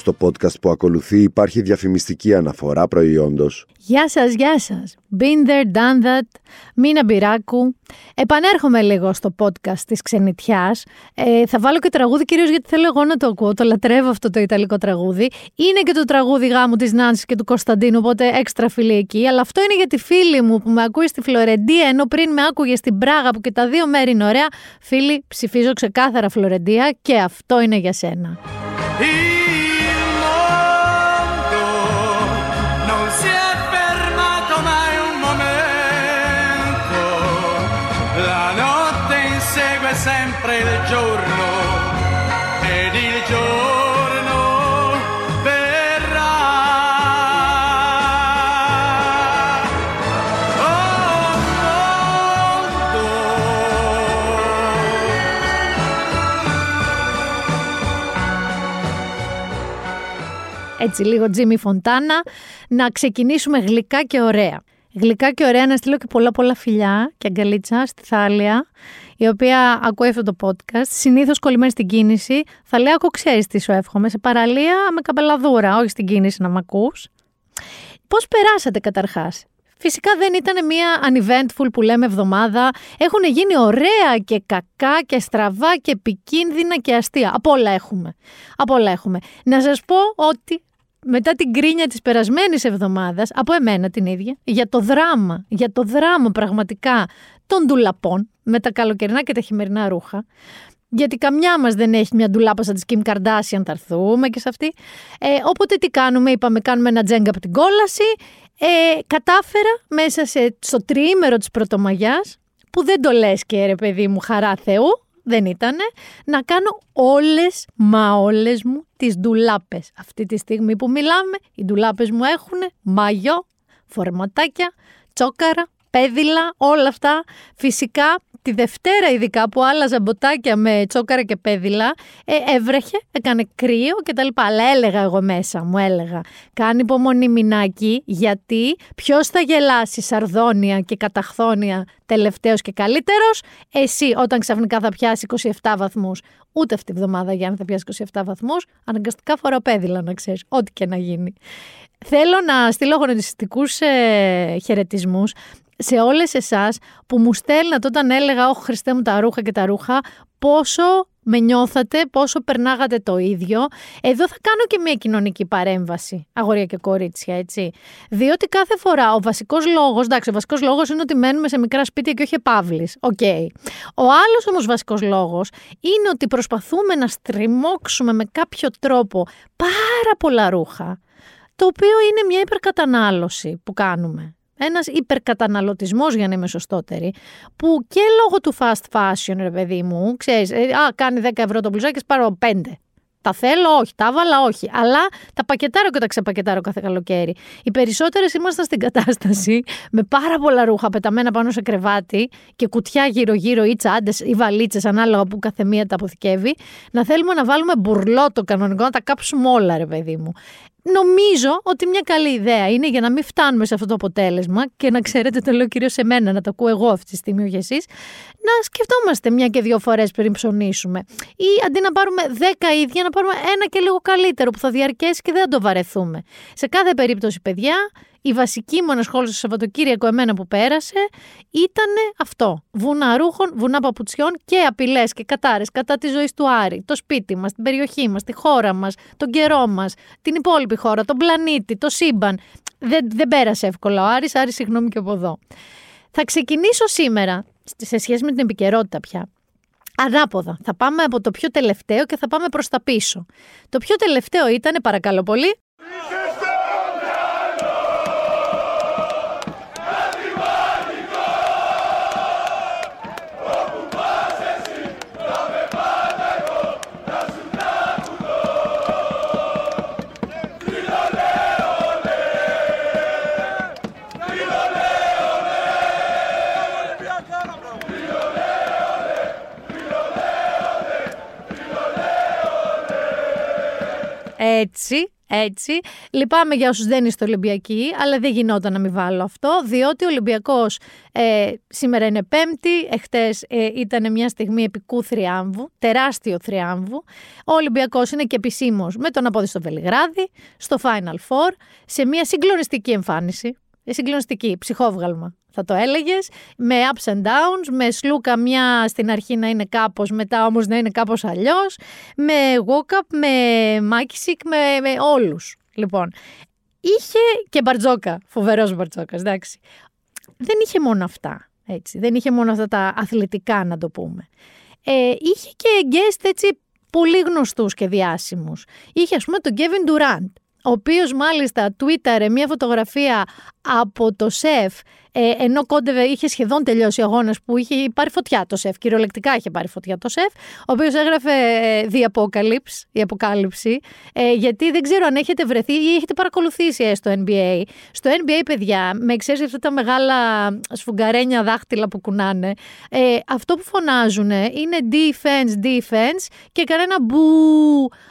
Στο podcast που ακολουθεί υπάρχει διαφημιστική αναφορά προϊόντος. Γεια σας, γεια σας. Been there, done that. Μίνα Μπυράκου. Επανέρχομαι λίγο στο podcast της ξενιτιάς. Ε, θα βάλω και τραγούδι κυρίως γιατί θέλω εγώ να το ακούω. Το λατρεύω αυτό το ιταλικό τραγούδι. Είναι και το τραγούδι γάμου της Νάνσης και του Κωνσταντίνου, οπότε έξτρα φίλη εκεί. Αλλά αυτό είναι για τη φίλη μου που με ακούει στη Φλωρεντία, ενώ πριν με άκουγε στην Πράγα που και τα δύο μέρη είναι ωραία. Φίλοι, ψηφίζω ξεκάθαρα Φλωρεντία και αυτό είναι για σένα. Έτσι λίγο Τζίμι Φοντάνα, να ξεκινήσουμε γλυκά και ωραία. Γλυκά και ωραία να στείλω και πολλά πολλά φιλιά και αγκαλίτσα στη Θάλια η οποία ακούει αυτό το podcast, συνήθως κολλημένη στην κίνηση, θα λέω: Ακούω, ξέρεις τι σου εύχομαι, σε παραλία με καπελαδούρα, όχι στην κίνηση να μ' ακούς. Πώς περάσατε καταρχάς; Φυσικά δεν ήταν μια uneventful που λέμε εβδομάδα. Έχουν γίνει ωραία και κακά και στραβά και επικίνδυνα και αστεία. Από όλα έχουμε. Από όλα έχουμε. Να σας πω ότι μετά την κρίνια της περασμένης εβδομάδας, από εμένα την ίδια, για το δράμα, για το δράμα πραγματικά των ντουλαπών, με τα καλοκαιρινά και τα χειμερινά ρούχα. Γιατί καμιά μας δεν έχει μια ντουλάπα σαν της Kim Kardashian, θα έρθουμε και σε αυτή. Ε, οπότε τι κάνουμε, είπαμε κάνουμε ένα τζέγκα από την κόλαση. Ε, κατάφερα μέσα σε, στο τριήμερο της Πρωτομαγιάς, που δεν το λες και ρε παιδί μου χαρά Θεού, δεν ήτανε, να κάνω όλες, μα όλες μου τις ντουλάπες. Αυτή τη στιγμή που μιλάμε, οι ντουλάπες μου έχουν μαγιό, φορματάκια, τσόκαρα, πέδιλα, όλα αυτά. Φυσικά τη Δευτέρα ειδικά που άλλαζα μποτάκια με τσόκαρα και πέδιλα, ε, έβρεχε, έκανε κρύο και τα λοιπά. Αλλά έλεγα εγώ μέσα μου, έλεγα, κάνει υπομονή μηνάκι, γιατί ποιος θα γελάσει Σαρδόνια και Καταχθόνια τελευταίος και καλύτερος, εσύ όταν ξαφνικά θα πιάσει 27 βαθμούς, ούτε αυτή τη βδομάδα για να θα πιάσει 27 βαθμούς, αναγκαστικά φορά πέδιλα να ξέρεις, ό,τι και να γίνει. Θέλω να στείλω γονατιστικούς ε, χαιρετισμούς σε όλες εσάς που μου στέλνατε όταν έλεγα «Ωχ Χριστέ μου τα ρούχα και τα ρούχα» πόσο με νιώθατε, πόσο περνάγατε το ίδιο. Εδώ θα κάνω και μια κοινωνική παρέμβαση, αγόρια και κορίτσια, έτσι. Διότι κάθε φορά ο βασικός λόγος, εντάξει, ο βασικός λόγος είναι ότι μένουμε σε μικρά σπίτια και όχι επαύλεις. OK. Okay. Ο άλλος όμως βασικός λόγος είναι ότι προσπαθούμε να στριμώξουμε με κάποιο τρόπο πάρα πολλά ρούχα, το οποίο είναι μια υπερκατανάλωση που κάνουμε ένας υπερκαταναλωτισμός για να είμαι σωστότερη, που και λόγω του fast fashion, ρε παιδί μου, ξέρεις, ε, α, κάνει 10 ευρώ το μπλουζάκι και πάρω 5. Τα θέλω, όχι. Τα έβαλα, όχι. Αλλά τα πακετάρω και τα ξεπακετάρω κάθε καλοκαίρι. Οι περισσότερες ήμασταν στην κατάσταση με πάρα πολλά ρούχα πεταμένα πάνω σε κρεβάτι και κουτιά γύρω-γύρω ή τσάντες ή βαλίτσες, ανάλογα που κάθε μία τα αποθηκεύει, να θέλουμε να βάλουμε μπουρλό το κανονικό, να τα κάψουμε όλα, ρε παιδί μου. Νομίζω ότι μια καλή ιδέα είναι για να μην φτάνουμε σε αυτό το αποτέλεσμα και να ξέρετε, το λέω κυρίως σε μένα, να το ακούω εγώ αυτή τη στιγμή, όχι εσείς, να σκεφτόμαστε μια και δύο φορές πριν ψωνίσουμε. Ή αντί να πάρουμε δέκα ίδια, να πάρουμε ένα και λίγο καλύτερο που θα διαρκέσει και δεν θα το βαρεθούμε. Σε κάθε περίπτωση, παιδιά, η βασική μου ανασχόληση στο Σαββατοκύριακο εμένα που πέρασε ήταν αυτό. Βουνά ρούχων, βουνά παπουτσιών και απειλές και κατάρες κατά της ζωής του Άρη, το σπίτι μας, την περιοχή μας, τη χώρα μας, τον καιρό μας, την υπόλοιπη χώρα, τον πλανήτη, το σύμπαν. Δεν, δεν πέρασε εύκολα ο Άρης, Άρη συγγνώμη και από εδώ. Θα ξεκινήσω σήμερα, σε σχέση με την επικαιρότητα πια, ανάποδα. Θα πάμε από το πιο τελευταίο και θα πάμε προς τα πίσω. Το πιο τελευταίο ήταν, παρακαλώ πολύ... Έτσι, Έτσι. Λυπάμαι για όσους δεν είστε Ολυμπιακοί, αλλά δεν γινόταν να μην βάλω αυτό, διότι ο Ολυμπιακός ε, σήμερα είναι Πέμπτη, εχθές ε, ήταν μια στιγμή επικού θριάμβου, τεράστιο θριάμβου. Ο Ολυμπιακός είναι και επισήμως με τον απόδειο στο Βελιγράδι, στο Final Four, σε μια συγκλονιστική εμφάνιση. Ε, συγκλονιστική, ψυχόβγαλμα θα το έλεγες, με ups and downs, με σλούκα μια στην αρχή να είναι κάπως, μετά όμως να είναι κάπως αλλιώς, με Walkup, με McKissic, με, με όλους. Λοιπόν, είχε και Μπαρτζώκα, φοβερός Μπαρτζώκας, εντάξει. Δεν είχε μόνο αυτά, έτσι. Δεν είχε μόνο αυτά τα αθλητικά, να το πούμε. Ε, είχε και guest έτσι πολύ γνωστούς και διάσημους. Είχε ας πούμε τον Kevin Durant, ο οποίος μάλιστα τουίταρε μια φωτογραφία από το ΣΕΦ ε, ενώ κόντευε, είχε σχεδόν τελειώσει ο αγώνας που είχε πάρει φωτιά το ΣΕΦ. Κυριολεκτικά είχε πάρει φωτιά το ΣΕΦ, ο οποίος έγραφε ε, The Apocalypse, η αποκάλυψη. Ε, γιατί δεν ξέρω αν έχετε βρεθεί ή έχετε παρακολουθήσει ε, στο NBA. Στο NBA, παιδιά, με εξαίρεση αυτά τα μεγάλα σφουγγαρένια δάχτυλα που κουνάνε, ε, αυτό που φωνάζουν είναι defense, defense και κανένα μπου.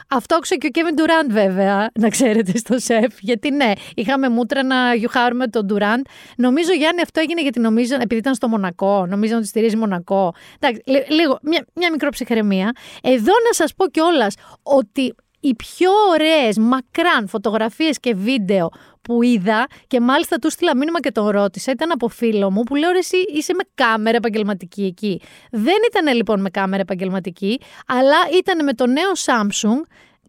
Αυτό άκουσε και ο Kevin Durant, βέβαια, να ξέρετε, στο σεφ. Γιατί ναι, είχαμε μούτρα να γιουχάρουμε τον Durant. Νομίζω για Γιάννη, αυτό έγινε γιατί νομίζω, επειδή ήταν στο Μονακό, νομίζω ότι στηρίζει Μονακό. Εντάξει, λίγο, μια, μια μικρό ψυχραιμία. Εδώ να σας πω κιόλας ότι οι πιο ωραίες μακράν φωτογραφίες και βίντεο που είδα και μάλιστα του στείλα μήνυμα και τον ρώτησα, ήταν από φίλο μου που λέω εσύ είσαι με κάμερα επαγγελματική εκεί. Δεν ήταν λοιπόν με κάμερα επαγγελματική, αλλά ήταν με το νέο Samsung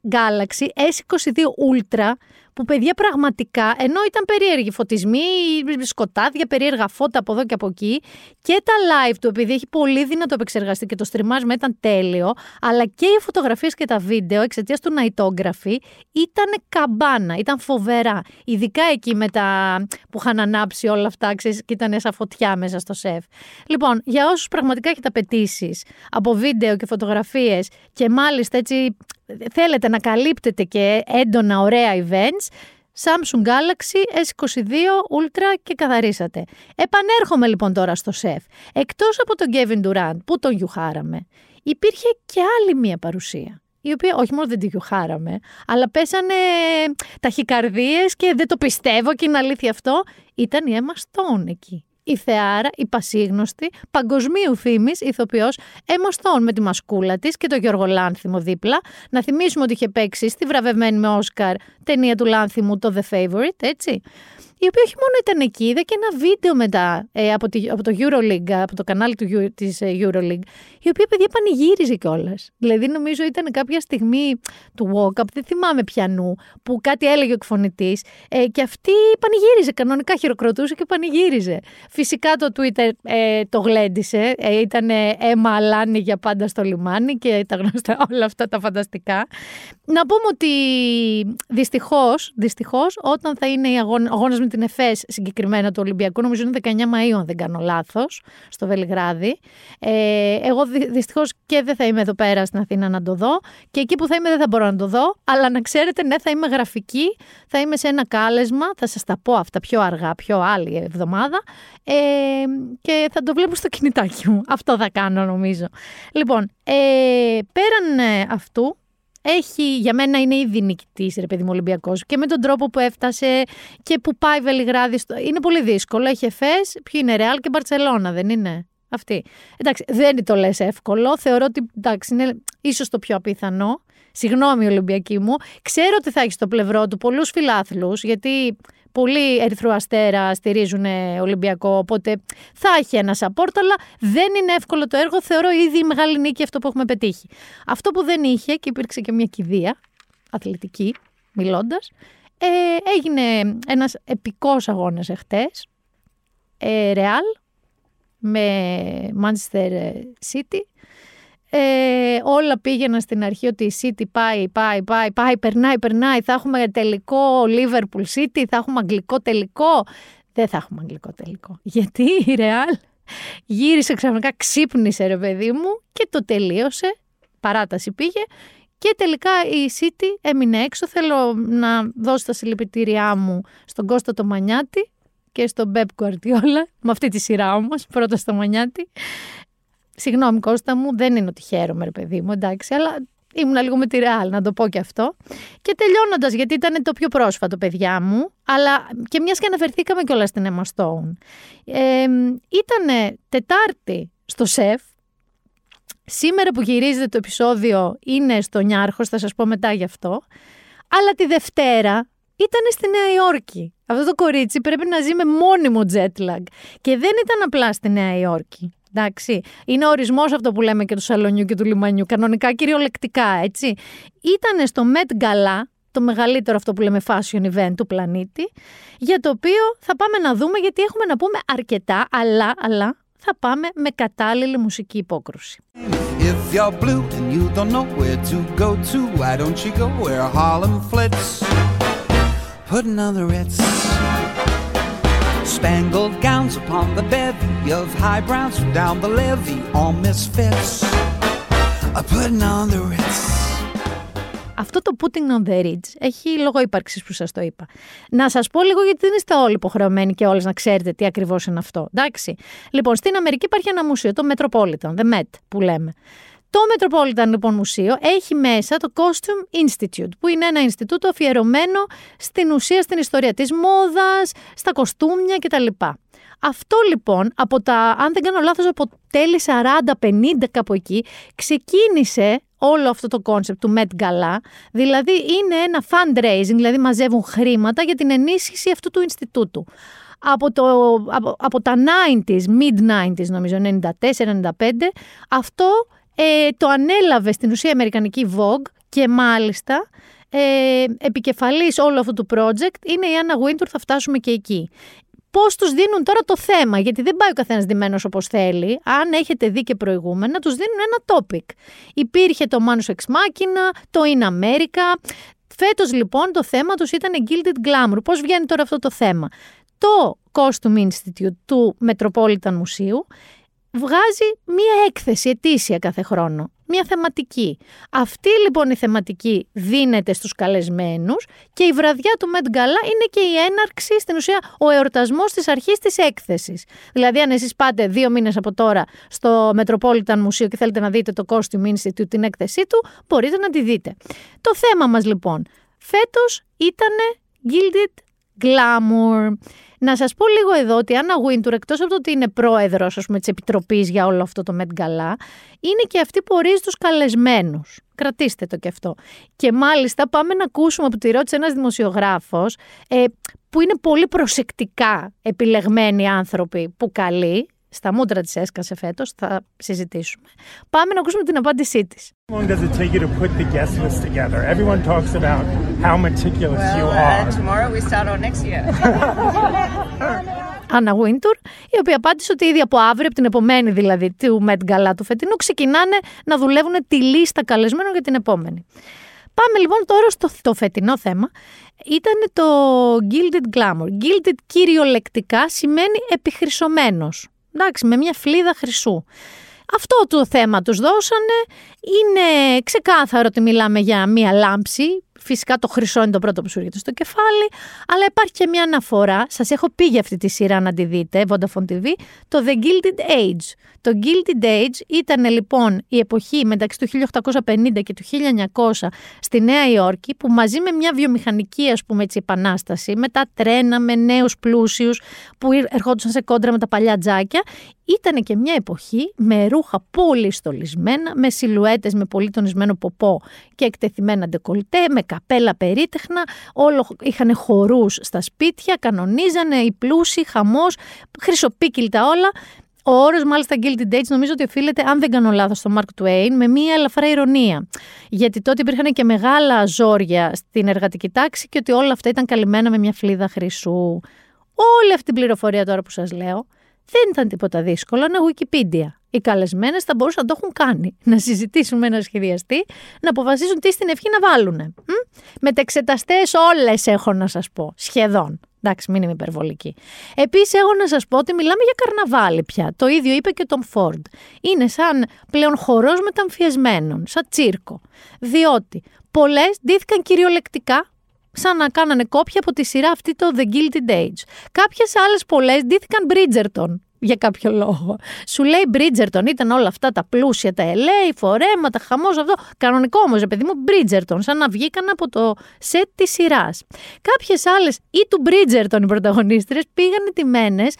Galaxy S22 Ultra που παιδιά πραγματικά, ενώ ήταν περίεργοι φωτισμοί, σκοτάδια, περίεργα φώτα από εδώ και από εκεί, και τα live του, επειδή έχει πολύ δυνατό επεξεργαστή και το στριμάσμα ήταν τέλειο, αλλά και οι φωτογραφίες και τα βίντεο εξαιτίας του nightography ήταν καμπάνα, ήταν φοβερά. Ειδικά εκεί με τα που είχαν ανάψει όλα αυτά, ξέρεις, και ήταν σαν φωτιά μέσα στο σεφ. Λοιπόν, για όσους πραγματικά έχετε απαιτήσεις από βίντεο και φωτογραφίες και μάλιστα έτσι θέλετε να καλύπτετε και έντονα ωραία events, Samsung Galaxy S22 Ultra και καθαρίσατε. Επανέρχομαι λοιπόν τώρα στο σεφ. Εκτός από τον Kevin Durant που τον γιουχάραμε, υπήρχε και άλλη μία παρουσία. Η οποία όχι μόνο δεν τη γιουχάραμε, αλλά πέσανε ταχυκαρδίες και δεν το πιστεύω και είναι αλήθεια αυτό. Ήταν η Emma Stone εκεί η θεάρα, η πασίγνωστη, παγκοσμίου φήμης ηθοποιός Emma με τη μασκούλα της και το Γιώργο Λάνθιμο δίπλα. Να θυμίσουμε ότι είχε παίξει στη βραβευμένη με Όσκαρ ταινία του Λάνθιμου το The Favorite, έτσι η οποία όχι μόνο ήταν εκεί, είδα και ένα βίντεο μετά ε, από, τη, από το Euroleague, από το κανάλι του, της ε, Euroleague, η οποία παιδιά πανηγύριζε κιόλας. Δηλαδή νομίζω ήταν κάποια στιγμή του walk-up, δεν θυμάμαι πιανού, που κάτι έλεγε ο εκφωνητής ε, και αυτή πανηγύριζε, κανονικά χειροκροτούσε και πανηγύριζε. Φυσικά το Twitter ε, το γλέντισε, ε, ήταν αίμα αλάνι για πάντα στο λιμάνι και τα γνωστά όλα αυτά τα φανταστικά. Να πούμε ότι δυστυχώς, δυστυχώς όταν θα είναι ο αγώνα με την ΕΦΕΣ συγκεκριμένα του Ολυμπιακού, νομίζω είναι 19 Μαΐου αν δεν κάνω λάθος, στο Βελιγράδι. Ε, εγώ δυστυχώς και δεν θα είμαι εδώ πέρα στην Αθήνα να το δω και εκεί που θα είμαι δεν θα μπορώ να το δω, αλλά να ξέρετε ναι θα είμαι γραφική, θα είμαι σε ένα κάλεσμα, θα σας τα πω αυτά πιο αργά, πιο άλλη εβδομάδα ε, και θα το βλέπω στο κινητάκι μου. Αυτό θα κάνω νομίζω. Λοιπόν, ε, πέραν ε, αυτού, έχει, για μένα είναι ήδη νικητή, ρε παιδί μου, Ολυμπιακός. Και με τον τρόπο που έφτασε και που πάει Βελιγράδι. Στο... Είναι πολύ δύσκολο. Έχει εφές. Ποιο είναι, Ρεάλ και Μπαρσελόνα, δεν είναι; Αυτή. Εντάξει, δεν το λες εύκολο. Θεωρώ ότι εντάξει, είναι ίσως το πιο απίθανο. Συγγνώμη, Ολυμπιακή μου. Ξέρω ότι θα έχεις στο πλευρό του πολλούς φιλάθλους, γιατί Πολλοί Ερυθρού Αστέρα στηρίζουν Ολυμπιακό, οπότε θα έχει ένα support, αλλά δεν είναι εύκολο το έργο. Θεωρώ ήδη η μεγάλη νίκη αυτό που έχουμε πετύχει. Αυτό που δεν είχε και υπήρξε και μια κηδεία αθλητική, μιλώντας, ε, έγινε ένας επικός αγώνας εχθές, ε, Real με Manchester City, ε, όλα πήγαιναν στην αρχή ότι η City πάει, πάει, πάει, πάει, περνάει, περνάει. Θα έχουμε τελικό Liverpool City, θα έχουμε αγγλικό τελικό. Δεν θα έχουμε αγγλικό τελικό. Γιατί η Real γύρισε ξαφνικά, ξύπνησε ρε παιδί μου και το τελείωσε. Παράταση πήγε και τελικά η City έμεινε έξω. Θέλω να δώσω τα συλληπιτήριά μου στον Κώστα το Μανιάτη και στον Μπέπ Κουαρτιόλα, με αυτή τη σειρά όμως, πρώτα στο Μανιάτη. Συγγνώμη Κώστα μου, δεν είναι ότι χαίρομαι ρε παιδί μου, εντάξει, αλλά ήμουν λίγο με τη Ρεάλ, να το πω και αυτό. Και τελειώνοντας, γιατί ήταν το πιο πρόσφατο, παιδιά μου, αλλά και μιας και αναφερθήκαμε κιόλας στην Emma Stone. Ε, ήταν Τετάρτη στο ΣΕΦ. Σήμερα που γυρίζεται το επεισόδιο είναι στο Νιάρχος, θα σας πω μετά γι' αυτό. Αλλά τη Δευτέρα ήταν στη Νέα Υόρκη. Αυτό το κορίτσι πρέπει να ζει με μόνιμο jet lag. Και δεν ήταν απλά στη Νέα Υόρκη. Εντάξει. Είναι ορισμός αυτό που λέμε και του σαλονιού και του λιμανιού. Κανονικά κυριολεκτικά, έτσι. Ήταν στο Met Gala, το μεγαλύτερο αυτό που λέμε fashion event του πλανήτη, για το οποίο θα πάμε να δούμε γιατί έχουμε να πούμε αρκετά, αλλά, αλλά θα πάμε με κατάλληλη μουσική υπόκρουση. If you're blue and you don't know where to go to, why don't you go where Harlem flits? Putting on the Ritz. Spangled gowns upon the bevy of high browns down the levee, all misfits. Putting on the Ritz. Αυτό το putting on the ridge έχει λόγο ύπαρξης που σας το είπα. Να σας πω λίγο γιατί δεν είστε όλοι υποχρεωμένοι και όλες να ξέρετε τι ακριβώς είναι αυτό. Εντάξει. Λοιπόν, στην Αμερική υπάρχει ένα μουσείο, το Metropolitan, the Met που λέμε. Το Metropolitan λοιπόν Μουσείο έχει μέσα το Costume Institute, που είναι ένα Ινστιτούτο αφιερωμένο στην ουσία στην ιστορία της μόδας, στα κοστούμια κτλ. Αυτό λοιπόν, από τα, αν δεν κάνω λάθος, από τέλη 40-50 κάπου εκεί, ξεκίνησε όλο αυτό το concept του Met Gala, δηλαδή είναι ένα fundraising, δηλαδή μαζεύουν χρήματα για την ενίσχυση αυτού του Ινστιτούτου. Από, το, από, από τα 90s, mid-90s νομίζω, 94-95, αυτό ε, το ανέλαβε στην ουσία η Αμερικανική Vogue και μάλιστα ε, επικεφαλής όλου αυτού του project είναι η Anna Wintour, θα φτάσουμε και εκεί. Πώς τους δίνουν τώρα το θέμα, γιατί δεν πάει ο καθένας δημένο όπως θέλει. Αν έχετε δει και προηγούμενα, τους δίνουν ένα topic. Υπήρχε το Manus Ex Machina, το In America. Φέτος λοιπόν το θέμα τους ήταν Gilded Glamour. Πώς βγαίνει τώρα αυτό το θέμα; Το Costume Institute του Metropolitan Μουσείου βγάζει μία έκθεση ετήσια κάθε χρόνο, μία θεματική. Αυτή λοιπόν η θεματική δίνεται στους καλεσμένους και η βραδιά του Met Gala είναι και η έναρξη, στην ουσία ο εορτασμός της αρχής της έκθεσης. Δηλαδή αν εσείς πάτε δύο μήνες από τώρα στο Metropolitan Μουσείο και θέλετε να δείτε το Costume Institute, την έκθεσή του, μπορείτε να τη δείτε. Το θέμα μας λοιπόν φέτος ήταν Gilded Glamour. Να σας πω λίγο εδώ ότι η Άννα Γουίντουρ, εκτός από το ότι είναι πρόεδρος της Επιτροπής για όλο αυτό το Met Gala, είναι και αυτή που ορίζει τους καλεσμένους. Κρατήστε το και αυτό. Και μάλιστα πάμε να ακούσουμε από τη ρώτηση ένας δημοσιογράφος, ε, που είναι πολύ προσεκτικά επιλεγμένοι άνθρωποι που καλεί, στα μούτρα της έσκασε φέτος, θα συζητήσουμε. Πάμε να ακούσουμε την απάντησή της. long does it take you to put the guest list together? Everyone talks about how meticulous well, you are. Uh, tomorrow we start our next year. Άννα Wintour, η οποία απάντησε ότι ήδη από αύριο, από την επομένη δηλαδή του Met Gala του φετινού, ξεκινάνε να δουλεύουν τη λίστα καλεσμένων για την επόμενη. Πάμε λοιπόν τώρα στο το φετινό θέμα. Ήταν το Gilded Glamour. Gilded κυριολεκτικά σημαίνει επιχρυσωμένος εντάξει, με μια φλίδα χρυσού. Αυτό το θέμα τους δώσανε. Είναι ξεκάθαρο ότι μιλάμε για μία λάμψη. Φυσικά το χρυσό είναι το πρώτο που σου έρχεται στο κεφάλι. Αλλά υπάρχει και μια αναφορά. Σας έχω πει για αυτή τη σειρά να τη δείτε, Vodafone TV, το The Gilded Age. Το Gilded Age ήταν λοιπόν η εποχή μεταξύ του 1850 και του 1900 στη Νέα Υόρκη που μαζί με μια βιομηχανική ας πούμε έτσι επανάσταση με τα τρένα, με νέους πλούσιους που ερχόντουσαν σε κόντρα με τα παλιά τζάκια ήταν και μια εποχή με ρούχα πολύ στολισμένα, με σιλουέτες με πολύ τονισμένο ποπό και εκτεθειμένα ντεκολτέ, με καπέλα περίτεχνα, όλο είχαν χορούς στα σπίτια, κανονίζανε οι πλούσιοι, χαμός, χρυσοπίκυλτα όλα ο όρος, μάλιστα, Guilty Dates, νομίζω ότι οφείλεται, αν δεν κάνω λάθος, στο Mark Twain, με μία ελαφρά ηρωνία. Γιατί τότε υπήρχαν και μεγάλα ζόρια στην εργατική τάξη και ότι όλα αυτά ήταν καλυμμένα με μια φλίδα χρυσού. Όλη αυτή την πληροφορία τώρα που σας λέω δεν ήταν τίποτα δύσκολο, ένα Wikipedia. Οι καλεσμένες θα μπορούσαν να το έχουν κάνει. Να συζητήσουν με ένα σχεδιαστή, να αποφασίσουν τι στην ευχή να βάλουν. Μετεξεταστέ όλες έχω να σας πω. Σχεδόν. Εντάξει, μην είμαι υπερβολική. Επίσης, έχω να σας πω ότι μιλάμε για καρναβάλι πια. Το ίδιο είπε και ο Τόμ Φόρντ. Είναι σαν πλέον χορός μεταμφιεσμένων, σαν τσίρκο. Διότι πολλές ντύθηκαν κυριολεκτικά σαν να κάνανε κόπια από τη σειρά αυτή το The Guilty Age. Κάποιες άλλες πολλές ντύθηκαν Bridgerton. για κάποιο λόγο. Σου λέει Bridgerton, ήταν όλα αυτά τα πλούσια, τα LA, φορέματα, χαμός αυτό. Κανονικό όμως, παιδί μου, Bridgerton, σαν να βγήκαν από το σετ της σειράς. Κάποιες άλλες ή του Bridgerton οι πρωταγωνίστρε πήγαν τιμένες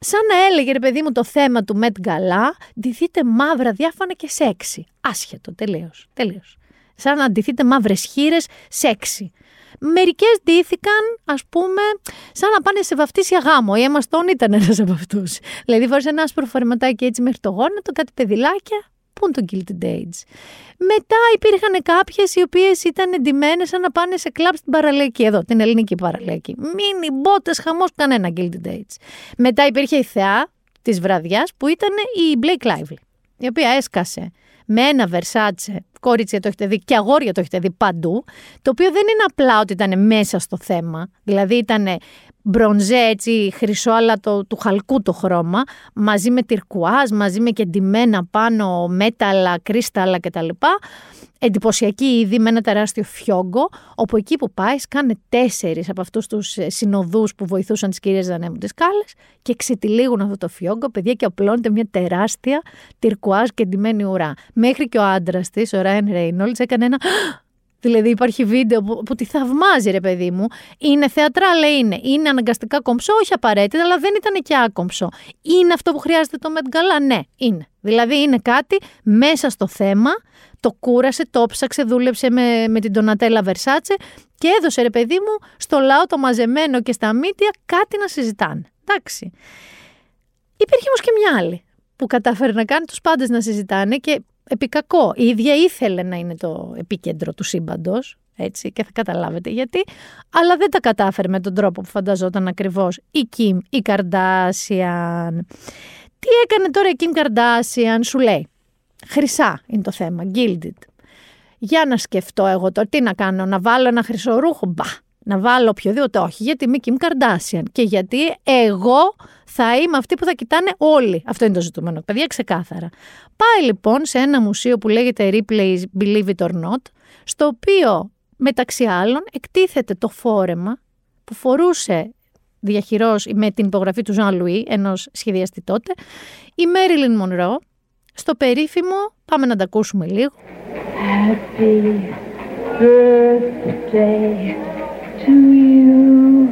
σαν να έλεγε ρε παιδί μου το θέμα του Met Gala, ντυθείτε μαύρα, διάφανα και σεξι. Άσχετο, τελείως. Τελείως. Σαν να ντυθείτε μαύρες χείρες, σεξι. Μερικές ντύθηκαν, ας πούμε, σαν να πάνε σε βαφτίσια γάμο. Η Emma Stone ήταν ένας από αυτούς. Δηλαδή, φόρησε ένα άσπρο φορεματάκι έτσι μέχρι το γόνατο, κάτι παιδιλάκια. Πού είναι το Guilty Dates. Μετά υπήρχαν κάποιες οι οποίες ήταν εντυμένε σαν να πάνε σε κλαμπ στην παραλιακή. Εδώ, την ελληνική παραλιακή. Μίνι, μπότες, χαμός, κανένα Guilty Dates. Μετά υπήρχε η θεά της βραδιάς που ήταν η Blake Lively, η οποία έσκασε με ένα βερσάτσε, κόριτσια το έχετε δει και αγόρια το έχετε δει παντού, το οποίο δεν είναι απλά ότι ήταν μέσα στο θέμα, δηλαδή ήταν μπρονζέ έτσι χρυσό αλλά το, του χαλκού το χρώμα, μαζί με τυρκουάζ, μαζί με κεντυμένα πάνω μέταλλα, κρίσταλα κτλ. Εντυπωσιακή είδη με ένα τεράστιο φιόγκο, όπου εκεί που πάεις κάνε τέσσερις από αυτούς τους ε, συνοδούς που βοηθούσαν τις κυρίες Δανέμου τις κάλε και ξετυλίγουν αυτό το φιόγκο, παιδιά, και απλώνεται μια τεράστια τυρκουάζ κεντυμένη ουρά. Μέχρι και ο άντρας της, ο Ράιν Ρέινολτς, έκανε ένα Δηλαδή υπάρχει βίντεο που, που τη θαυμάζει ρε παιδί μου. Είναι θεατρά, λέει είναι. Είναι αναγκαστικά κομψό, όχι απαραίτητα, αλλά δεν ήταν και άκομψο. Είναι αυτό που χρειάζεται το Met Gala, ναι, είναι. Δηλαδή είναι κάτι μέσα στο θέμα, το κούρασε, το ψάξε, δούλεψε με, με την Τονατέλα Βερσάτσε και έδωσε ρε παιδί μου στο λαό το μαζεμένο και στα μύτια κάτι να συζητάνε. Εντάξει. Υπήρχε όμως και μια άλλη που κατάφερε να κάνει τους πάντες να συζητάνε και επικακό. Η ίδια ήθελε να είναι το επίκεντρο του σύμπαντος, έτσι, και θα καταλάβετε γιατί, αλλά δεν τα κατάφερε με τον τρόπο που φανταζόταν ακριβώς η Κιμ, η Καρντάσιαν. Τι έκανε τώρα η Κιμ Καρντάσιαν, σου λέει. Χρυσά είναι το θέμα, gilded. Για να σκεφτώ εγώ τώρα, τι να κάνω, να βάλω ένα χρυσό ρούχο, μπα, να βάλω οποιοδήποτε όχι, γιατί είμαι Kim Kardashian και γιατί εγώ θα είμαι αυτή που θα κοιτάνε όλοι. Αυτό είναι το ζητούμενο, παιδιά, ξεκάθαρα. Πάει λοιπόν σε ένα μουσείο που λέγεται Ripley's Believe It or Not, στο οποίο μεταξύ άλλων εκτίθεται το φόρεμα που φορούσε διαχειρός με την υπογραφή του Jean Louis, ενός σχεδιαστή τότε, η Marilyn Monroe, στο περίφημο, πάμε να τα ακούσουμε λίγο. Happy birthday to you.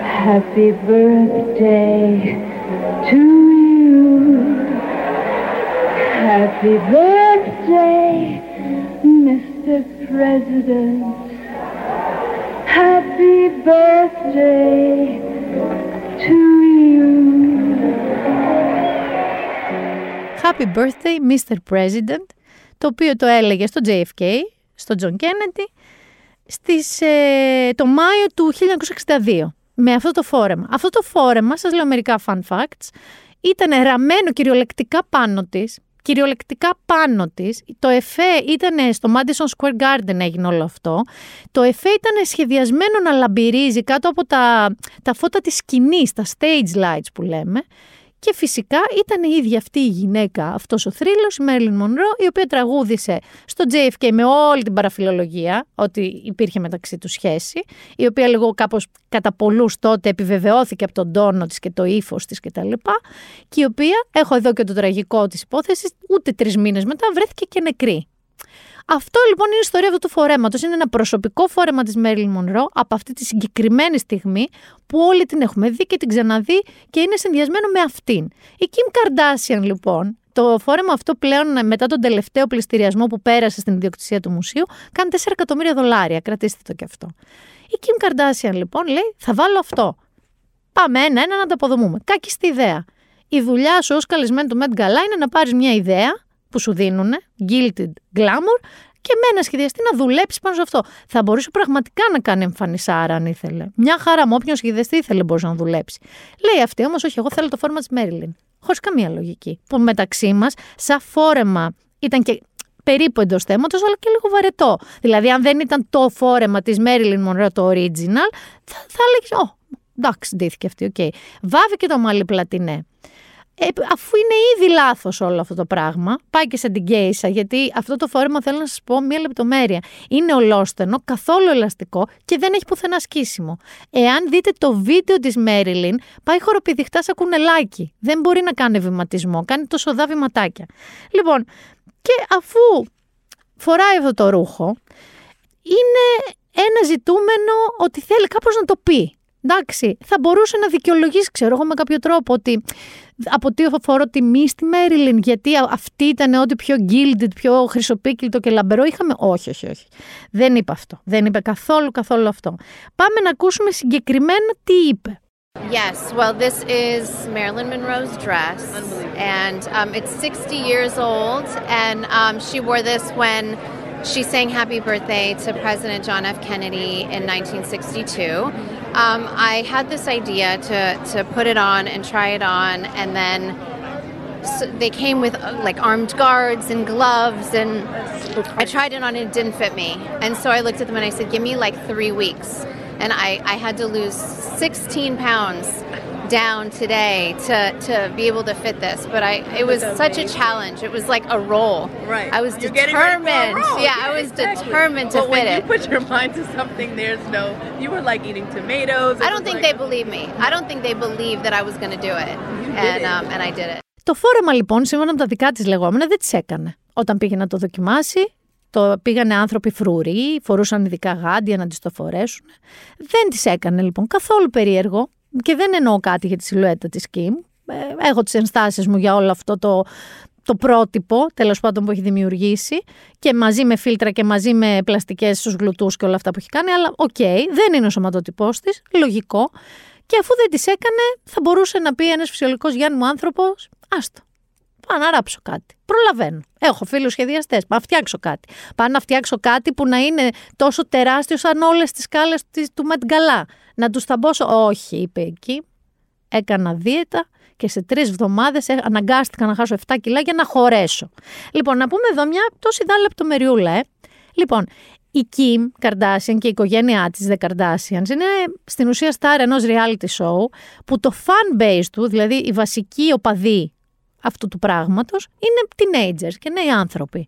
Happy birthday to you. Happy birthday, Mr. President. Happy birthday to you. Happy birthday, Mr. President, το οποίο το έλεγε στο JFK, στο John Kennedy στις, ε, το Μάιο του 1962 με αυτό το φόρεμα. Αυτό το φόρεμα, σας λέω μερικά fun facts, ήταν ραμμένο κυριολεκτικά πάνω της, κυριολεκτικά πάνω της. Το εφέ ήταν στο Madison Square Garden έγινε όλο αυτό. Το εφέ ήταν σχεδιασμένο να λαμπυρίζει κάτω από τα, τα φώτα της σκηνής, τα stage lights που λέμε. Και φυσικά ήταν η ίδια αυτή η γυναίκα, αυτός ο θρύλος, η Μέρλιν Μονρό, η οποία τραγούδισε στο JFK με όλη την παραφιλολογία ότι υπήρχε μεταξύ τους σχέση, η οποία λίγο κάπως κατά πολλούς τότε επιβεβαιώθηκε από τον τόνο της και το ύφος της κτλ. Και η οποία, έχω εδώ και το τραγικό της υπόθεσης, ούτε τρεις μήνες μετά βρέθηκε και νεκρή. Αυτό λοιπόν είναι η ιστορία αυτού του φορέματος. Είναι ένα προσωπικό φόρεμα της Μέρλιν Μονρό από αυτή τη συγκεκριμένη στιγμή που όλοι την έχουμε δει και την ξαναδεί και είναι συνδυασμένο με αυτήν. Η Kim Kardashian λοιπόν, το φόρεμα αυτό πλέον μετά τον τελευταίο πληστηριασμό που πέρασε στην ιδιοκτησία του μουσείου, κάνει 4 εκατομμύρια δολάρια. Κρατήστε το και αυτό. Η Kim Kardashian λοιπόν λέει: Θα βάλω αυτό. Πάμε ένα-ένα να το αποδομούμε. Κάκιστη ιδέα. Η δουλειά σου ως καλεσμένο του Met Gala είναι να πάρεις μια ιδέα που σου δίνουν, gilded glamour, και με ένα σχεδιαστή να δουλέψεις πάνω σε αυτό. Θα μπορούσε πραγματικά να κάνει εμφανισάρα αν ήθελε. Μια χαρά μου, όποιον σχεδιαστή ήθελε μπορούσε να δουλέψει. Λέει αυτή όμως, όχι, εγώ θέλω το φόρεμα της Μέριλιν. Χωρίς καμία λογική. Που μεταξύ μας, σαν φόρεμα, ήταν και περίπου εντός θέματος, αλλά και λίγο βαρετό. Δηλαδή, αν δεν ήταν το φόρεμα της Μέριλιν Μονρό το original, θα, θα έλεγες, Ω, εντάξει, ντύθηκε αυτή, ok. Okay. Βάφει και το μαλλί πλατινέ. Ε, αφού είναι ήδη λάθος όλο αυτό το πράγμα, πάει και σε την Κέισα, γιατί αυτό το φόρεμα θέλω να σας πω μία λεπτομέρεια. Είναι ολόστενο, καθόλου ελαστικό και δεν έχει πουθενά σκίσιμο. Εάν δείτε το βίντεο της Μέριλιν, πάει χοροπηδιχτά σαν κουνελάκι. Δεν μπορεί να κάνει βηματισμό, κάνει τόσο σοδά βηματάκια. Λοιπόν, και αφού φοράει αυτό το ρούχο, είναι ένα ζητούμενο ότι θέλει κάπως να το πει. Εντάξει, θα μπορούσε να δικαιολογήσει, ξέρω εγώ, με κάποιο τρόπο ότι από τι φορώ τιμή στη Μέριλιν, γιατί αυτή ήταν ό,τι πιο gilded, πιο χρυσοπίκυλτο και λαμπερό είχαμε. Όχι, όχι, όχι. Δεν είπε αυτό. Δεν είπε καθόλου, καθόλου αυτό. Πάμε να ακούσουμε συγκεκριμένα τι είπε. Yes, well, this is Marilyn Monroe's dress, and um, it's 60 years old, and um, she wore this when she sang Happy Birthday to President John F. Kennedy in 1962. Um, I had this idea to, to put it on and try it on, and then so they came with uh, like armed guards and gloves, and I tried it on and it didn't fit me. And so I looked at them and I said, Give me like three weeks. And I, I had to lose 16 pounds down today to to be able to fit this. But I it was such a challenge. It was like a roll. Right. I was You're determined. roll. Yeah, I was exactly. determined to but fit when it. you put your mind to something, there's no. You were like eating tomatoes. I don't think they believe me. I don't think they believed that I was going to do it. And um, and I did it. Το φόρεμα λοιπόν, σύμφωνα με τα δικά τη λεγόμενα, δεν τι έκανε. Όταν πήγε να το δοκιμάσει, το πήγανε άνθρωποι φρουροί, φορούσαν ειδικά γάντια να τη το φορέσουν. Δεν τι έκανε λοιπόν καθόλου περίεργο και δεν εννοώ κάτι για τη σιλουέτα της Κιμ. Ε, έχω τις ενστάσεις μου για όλο αυτό το, το πρότυπο, τέλος πάντων που έχει δημιουργήσει και μαζί με φίλτρα και μαζί με πλαστικές στους γλουτούς και όλα αυτά που έχει κάνει, αλλά οκ, δεν είναι ο σωματότυπός της, λογικό. Και αφού δεν τις έκανε, θα μπορούσε να πει ένας φυσιολογικός Γιάννη μου άνθρωπος, άστο, πάω να ράψω κάτι. Προλαβαίνω. Έχω φίλους σχεδιαστές. Πάω να φτιάξω κάτι. Πάω να φτιάξω κάτι που να είναι τόσο τεράστιο σαν όλες τις κάλε του Μετγκαλά. Να τους θαμπώσω. Όχι, είπε εκεί. Έκανα δίαιτα και σε τρεις εβδομάδε αναγκάστηκα να χάσω 7 κιλά για να χωρέσω. Λοιπόν, να πούμε εδώ μια τόση δά λεπτομεριούλα, ε. Λοιπόν, η Kim Kardashian και η οικογένειά της The Kardashians είναι στην ουσία star ενός reality show που το fan base του, δηλαδή οι βασικοί οπαδοί αυτού του πράγματος, είναι teenagers και νέοι άνθρωποι.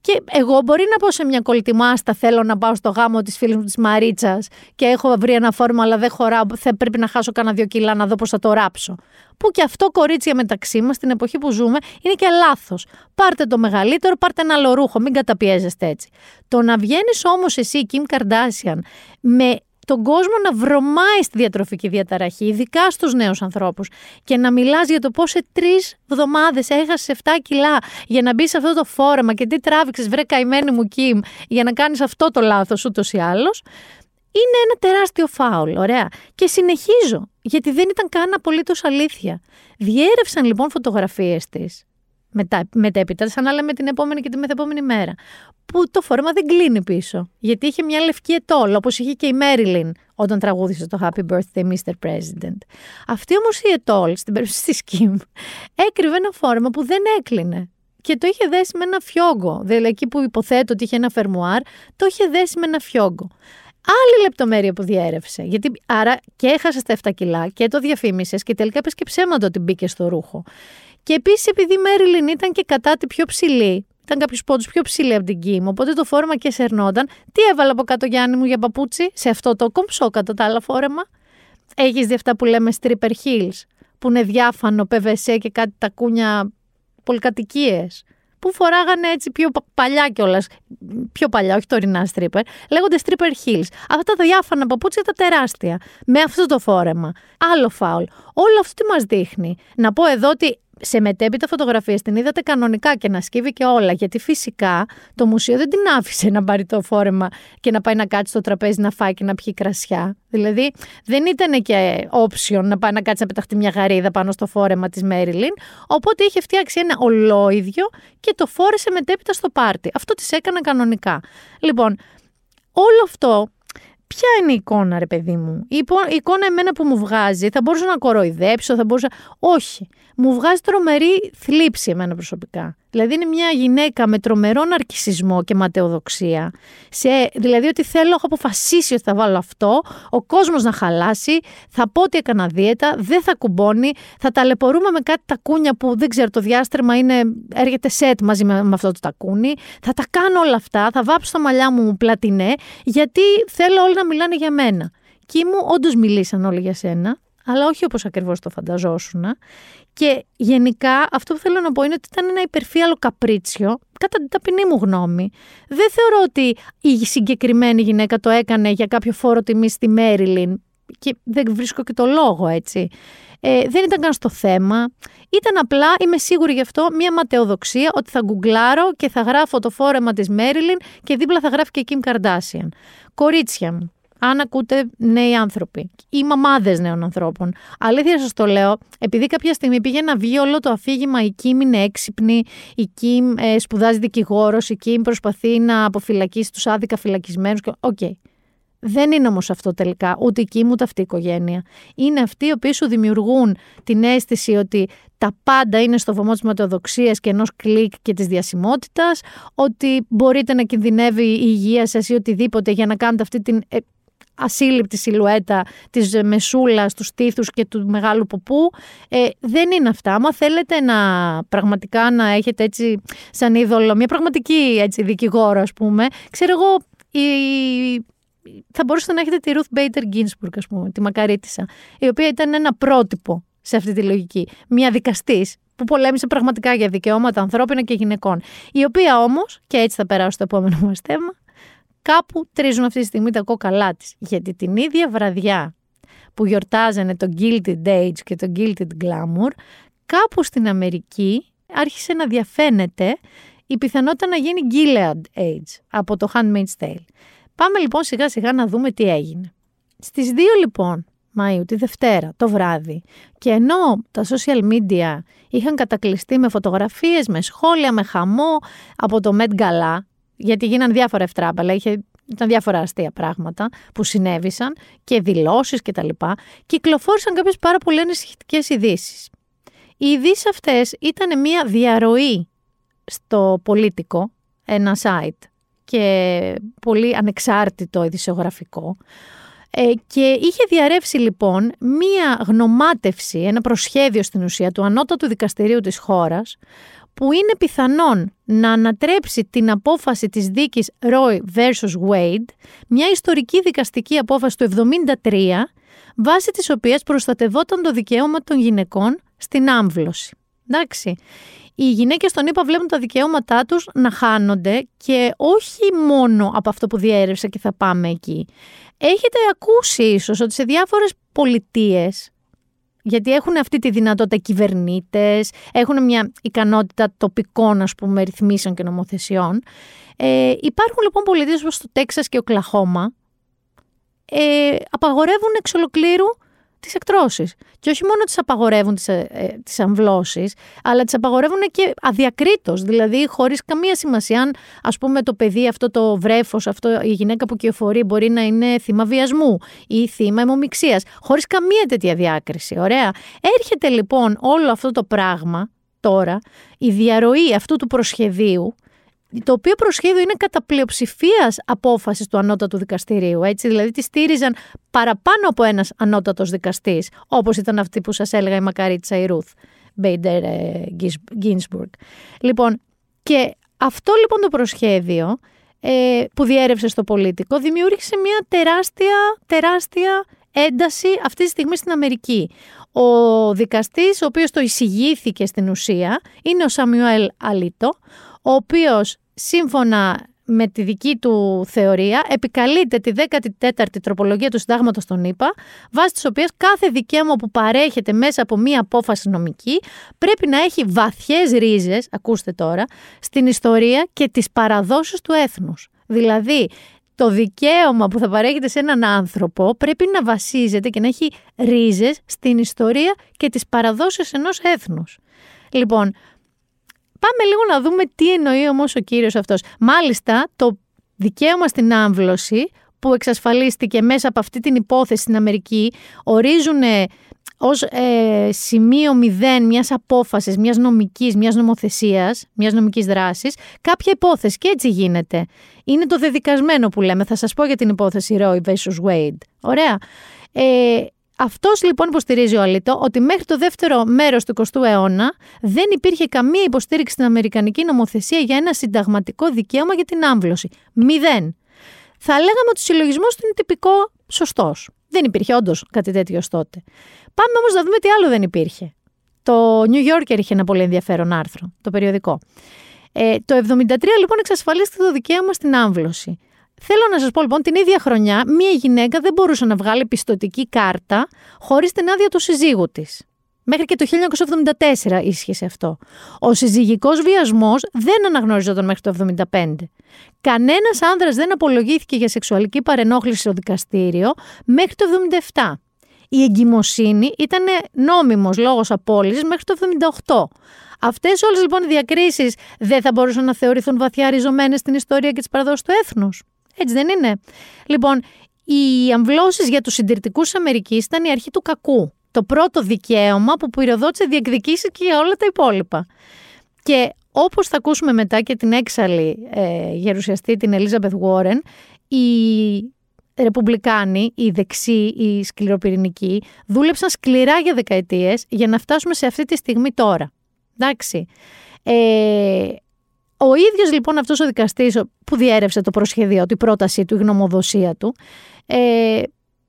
Και εγώ μπορεί να πω σε μια κολλητή μάστα, θέλω να πάω στο γάμο της φίλης μου της Μαρίτσας και έχω βρει ένα φόρμα, αλλά δεν χωράω. Θα πρέπει να χάσω κάνα δύο κιλά να δω πώς θα το ράψω. Που και αυτό κορίτσια μεταξύ μας, στην εποχή που ζούμε, είναι και λάθος. Πάρτε το μεγαλύτερο, πάρτε ένα άλλο ρούχο, μην καταπιέζεστε έτσι. Το να βγαίνεις όμως εσύ, Kim Kardashian, με τον κόσμο να βρωμάει στη διατροφική διαταραχή, ειδικά στους νέους ανθρώπους και να μιλάς για το πώς σε τρεις εβδομάδες έχασες 7 κιλά για να μπει σε αυτό το φόρεμα και τι τράβηξες βρε καημένη μου Κιμ για να κάνεις αυτό το λάθος ούτως ή άλλως, είναι ένα τεράστιο φάουλ, ωραία. Και συνεχίζω, γιατί δεν ήταν καν απολύτως αλήθεια. Διέρευσαν λοιπόν φωτογραφίες της μετά, μετέπειτα, σαν να λέμε την επόμενη και τη μεθεπόμενη μέρα. Που το φόρμα δεν κλείνει πίσω. Γιατί είχε μια λευκή ετόλ, όπως είχε και η Μέριλιν όταν τραγούδισε το Happy Birthday, Mr. President. Αυτή όμως η ετόλ, στην περίπτωση της Kim, έκρυβε ένα φόρμα που δεν έκλεινε. Και το είχε δέσει με ένα φιόγκο. Δηλαδή, εκεί που υποθέτω ότι είχε ένα φερμουάρ, το είχε δέσει με ένα φιόγκο. Άλλη λεπτομέρεια που διέρευσε. Γιατί άρα και έχασες τα 7 κιλά και το διαφήμισες και τελικά πες και ψέματα ότι μπήκε στο ρούχο. Και επίσης, επειδή η Μέριλιν ήταν και κατά τη πιο ψηλή, ήταν κάποιου πόντους πιο ψηλή από την Κίμ, οπότε το φόρεμα και σερνόταν. Τι έβαλα από κάτω, Γιάννη μου, για παπούτσι, σε αυτό το κομψό κατά τα άλλα φόρεμα; Έχεις δει αυτά που λέμε stripper heels, που είναι διάφανο, PVC και κάτι τακούνια πολυκατοικίες; Που φοράγανε έτσι πιο παλιά κιόλας. Πιο παλιά, όχι τωρινά stripper. Λέγονται stripper heels. Αυτά τα διάφανα παπούτσια τα τεράστια. Με αυτό το φόρεμα. Άλλο φάουλ. Όλο αυτό τι μας δείχνει; Να πω εδώ ότι σε μετέπειτα φωτογραφίες την είδατε κανονικά και να σκύβει και όλα. Γιατί φυσικά το μουσείο δεν την άφησε να πάρει το φόρεμα και να πάει να κάτσει στο τραπέζι να φάει και να πιει κρασιά. Δηλαδή δεν ήταν και option να πάει να κάτσει να πεταχτεί μια γαρίδα πάνω στο φόρεμα της Μέριλιν. Οπότε είχε φτιάξει ένα ολόιδιο και το φόρεσε μετέπειτα στο πάρτι. Αυτό τη έκανε κανονικά. Λοιπόν, όλο αυτό Ποια είναι η εικόνα, ρε παιδί μου; Η εικόνα εμένα που μου βγάζει, θα μπορούσα να κοροϊδέψω, θα μπορούσα. Όχι. Μου βγάζει τρομερή θλίψη εμένα προσωπικά. Δηλαδή είναι μια γυναίκα με τρομερό ναρκισισμό και ματαιοδοξία. Σε, δηλαδή ότι θέλω, έχω αποφασίσει ότι θα βάλω αυτό, ο κόσμος να χαλάσει, θα πω ότι έκανα δίαιτα, δεν θα κουμπώνει, θα ταλαιπωρούμε με κάτι τακούνια που δεν ξέρω το διάστρεμα είναι, έρχεται σετ μαζί με, με αυτό το τακούνι, θα τα κάνω όλα αυτά, θα βάψω τα μαλλιά μου πλατινέ, γιατί θέλω όλοι να μιλάνε για μένα. Και μου όντως μιλήσαν όλοι για σένα, αλλά όχι όπως ακριβώς το φανταζόσουν. Και γενικά αυτό που θέλω να πω είναι ότι ήταν ένα υπερφύαλο καπρίτσιο, κατά την ταπεινή μου γνώμη. Δεν θεωρώ ότι η συγκεκριμένη γυναίκα το έκανε για κάποιο φόρο τιμής στη Μέριλιν και δεν βρίσκω και το λόγο έτσι. Ε, δεν ήταν καν στο θέμα. Ήταν απλά, είμαι σίγουρη γι' αυτό, μια ματαιοδοξία ότι θα γκουγκλάρω και θα γράφω το φόρεμα της Μέριλιν και δίπλα θα γράφει και η Kim Kardashian. Κορίτσια μου, αν ακούτε νέοι άνθρωποι ή μαμάδες νέων ανθρώπων. Αλήθεια σας το λέω, επειδή κάποια στιγμή πήγε να βγει όλο το αφήγημα, η Κίμ είναι έξυπνη, η Κίμ ε, σπουδάζει δικηγόρος, η Κίμ προσπαθεί να αποφυλακίσει τους άδικα φυλακισμένους. Ok. Okay. Δεν είναι όμως αυτό τελικά, ούτε η Κίμ ούτε αυτή η οικογένεια. Είναι αυτοί οι οποίοι σου δημιουργούν την αίσθηση ότι τα πάντα είναι στο βωμό της ματαιοδοξίας και ενός κλικ και της διασημότητας, ότι μπορείτε να κινδυνεύει η υγεία σας ή οτιδήποτε για να κάνετε αυτή την ε, ασύλληπτη σιλουέτα της μεσούλας, τους στήθους και του μεγάλου ποπού. Ε, δεν είναι αυτά. Άμα θέλετε να πραγματικά να έχετε έτσι σαν είδωλο μια πραγματική έτσι, δικηγόρο ας πούμε, ξέρω εγώ η... θα μπορούσατε να έχετε τη Ruth Bader Ginsburg ας πούμε, τη μακαρίτησα, η οποία ήταν ένα πρότυπο σε αυτή τη λογική. Μια δικαστής που πολέμησε πραγματικά για δικαιώματα ανθρώπινα και γυναικών. Η οποία όμως, και έτσι θα περάσω στο επόμενο μας θέμα, κάπου τρίζουν αυτή τη στιγμή τα κόκαλά της. Γιατί την ίδια βραδιά που γιορτάζανε το Gilded Age και το Gilded Glamour, κάπου στην Αμερική άρχισε να διαφαίνεται η πιθανότητα να γίνει Gilead Age από το Handmaid's Tale. Πάμε λοιπόν σιγά σιγά να δούμε τι έγινε. Στις 2 λοιπόν Μαΐου, τη Δευτέρα, το βράδυ, και ενώ τα social media είχαν κατακλειστεί με φωτογραφίες, με σχόλια, με χαμό από το Met Gala, γιατί γίνανε διάφορα ευτράπαλα, είχε, ήταν διάφορα αστεία πράγματα που συνέβησαν και δηλώσεις κτλ. Κυκλοφόρησαν κάποιες πάρα πολύ ανησυχητικές ειδήσεις. Οι ειδήσεις αυτές ήταν μια διαρροή στο πολίτικο, ένα site και πολύ ανεξάρτητο ειδησιογραφικό. Ε, και είχε διαρρεύσει λοιπόν μία γνωμάτευση, ένα προσχέδιο στην ουσία του ανώτατου δικαστηρίου της χώρας που είναι πιθανόν να ανατρέψει την απόφαση της δίκης Roy vs. Wade, μια ιστορική δικαστική απόφαση του 1973, βάσει της οποίας προστατευόταν το δικαίωμα των γυναικών στην άμβλωση. Εντάξει. Οι γυναίκες των ΗΠΑ βλέπουν τα δικαιώματά τους να χάνονται και όχι μόνο από αυτό που διέρευσε και θα πάμε εκεί. Έχετε ακούσει ίσως ότι σε διάφορες πολιτείες γιατί έχουν αυτή τη δυνατότητα κυβερνήτες, έχουν μια ικανότητα τοπικών ας πούμε, ρυθμίσεων και νομοθεσιών. Ε, υπάρχουν λοιπόν πολιτείε όπως το Τέξας και ο Κλαχώμα, ε, απαγορεύουν εξ ολοκλήρου τις εκτρώσεις. Και όχι μόνο τις απαγορεύουν τις, ε, ε, τις αμβλώσεις, αλλά τις απαγορεύουν και αδιακρίτως, δηλαδή χωρίς καμία σημασία αν ας πούμε το παιδί αυτό το βρέφος, αυτό, η γυναίκα που κυοφορεί μπορεί να είναι θύμα βιασμού ή θύμα αιμομιξίας, χωρίς καμία τέτοια διάκριση, ωραία. Έρχεται λοιπόν όλο αυτό το πράγμα τώρα, η διαρροή αυτού του προσχεδίου, το οποίο προσχέδιο είναι κατά πλειοψηφίας απόφασης του ανώτατου δικαστηρίου. Έτσι, δηλαδή τη στήριζαν παραπάνω από ένας ανώτατος δικαστής, όπως ήταν αυτή που σας έλεγα η Μακαρίτσα η Ρουθ Μπέιντερ Γκίνσμπουργκ. Λοιπόν, και αυτό λοιπόν το προσχέδιο ε, που διέρευσε στο πολίτικο δημιούργησε μια τεράστια, τεράστια ένταση αυτή τη στιγμή στην Αμερική. Ο δικαστής, ο οποίος το εισηγήθηκε στην ουσία, είναι ο Σαμιουέλ Αλίτο, ο οποίος σύμφωνα με τη δική του θεωρία, επικαλείται τη 14η τροπολογία του συντάγματος των ΗΠΑ, βάσει της οποίας κάθε δικαίωμα που παρέχεται μέσα από μία απόφαση νομική πρέπει να έχει βαθιές ρίζες, ακούστε τώρα, στην ιστορία και τις παραδόσεις του έθνους. Δηλαδή, το δικαίωμα που θα παρέχεται σε έναν άνθρωπο πρέπει να βασίζεται και να έχει ρίζες στην ιστορία και τις παραδόσεις ενός έθνους. Λοιπόν, Πάμε λίγο να δούμε τι εννοεί όμως ο κύριος αυτός. Μάλιστα, το δικαίωμα στην άμβλωση που εξασφαλίστηκε μέσα από αυτή την υπόθεση στην Αμερική ορίζουν ως ε, σημείο μηδέν μιας απόφασης, μιας νομικής, μιας νομοθεσίας, μιας νομικής δράσης, κάποια υπόθεση και έτσι γίνεται. Είναι το δεδικασμένο που λέμε, θα σας πω για την υπόθεση Roy vs. Wade. Ωραία. Ε, αυτός λοιπόν υποστηρίζει ο Αλίτο ότι μέχρι το δεύτερο μέρος του 20ου αιώνα δεν υπήρχε καμία υποστήριξη στην Αμερικανική νομοθεσία για ένα συνταγματικό δικαίωμα για την άμβλωση. Μηδέν. Θα λέγαμε ότι ο συλλογισμός του είναι τυπικό σωστός. Δεν υπήρχε όντως κάτι τέτοιο τότε. Πάμε όμως να δούμε τι άλλο δεν υπήρχε. Το New Yorker είχε ένα πολύ ενδιαφέρον άρθρο, το περιοδικό. Ε, το 1973 λοιπόν εξασφαλίστηκε το δικαίωμα στην άμβλωση. Θέλω να σας πω λοιπόν, την ίδια χρονιά, μία γυναίκα δεν μπορούσε να βγάλει πιστοτική κάρτα χωρίς την άδεια του συζύγου της. Μέχρι και το 1974 ίσχυσε αυτό. Ο συζυγικός βιασμός δεν αναγνωριζόταν μέχρι το 1975. Κανένας άνδρας δεν απολογήθηκε για σεξουαλική παρενόχληση στο δικαστήριο μέχρι το 1977. Η εγκυμοσύνη ήταν νόμιμος λόγος απόλυσης μέχρι το 1978. Αυτές όλες λοιπόν οι διακρίσεις δεν θα μπορούσαν να θεωρηθούν βαθιά ριζωμένες στην ιστορία και τις παραδόσεις του έθνους. Έτσι δεν είναι. Λοιπόν, οι αμβλώσεις για τους συντηρητικούς Αμερικής ήταν η αρχή του κακού το πρώτο δικαίωμα που πυροδότησε διεκδικήσει και για όλα τα υπόλοιπα. Και όπως θα ακούσουμε μετά και την έξαλλη ε, γερουσιαστή την Elizabeth Warren, οι Ρεπουμπλικάνοι, οι δεξιοί, οι σκληροπυρηνικοί, δούλεψαν σκληρά για δεκαετίες για να φτάσουμε σε αυτή τη στιγμή τώρα. Εντάξει. Ε, ο ίδιος λοιπόν αυτός ο δικαστής που διέρευσε το προσχέδιο, την πρότασή του, η γνωμοδοσία του, ε,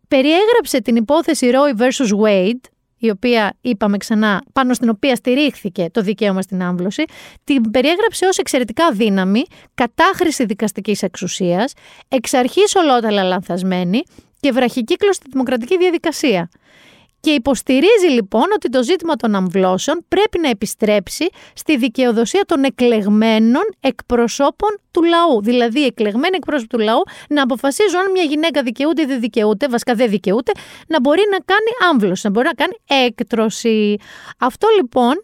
περιέγραψε την υπόθεση Roy vs. Wade, η οποία είπαμε ξανά, πάνω στην οποία στηρίχθηκε το δικαίωμα στην άμβλωση, την περιέγραψε ως εξαιρετικά δύναμη, κατάχρηση δικαστικής εξουσίας, εξ αρχής ολότελα λανθασμένη και βραχικύκλωση στη δημοκρατική διαδικασία. Και υποστηρίζει λοιπόν ότι το ζήτημα των αμβλώσεων πρέπει να επιστρέψει στη δικαιοδοσία των εκλεγμένων εκπροσώπων του λαού. Δηλαδή, οι εκλεγμένοι εκπρόσωποι του λαού να αποφασίζουν αν μια γυναίκα δικαιούται ή δεν δικαιούται, βασικά δεν δικαιούται, να μπορεί να κάνει άμβλωση, να μπορεί να κάνει έκτρωση. Αυτό λοιπόν,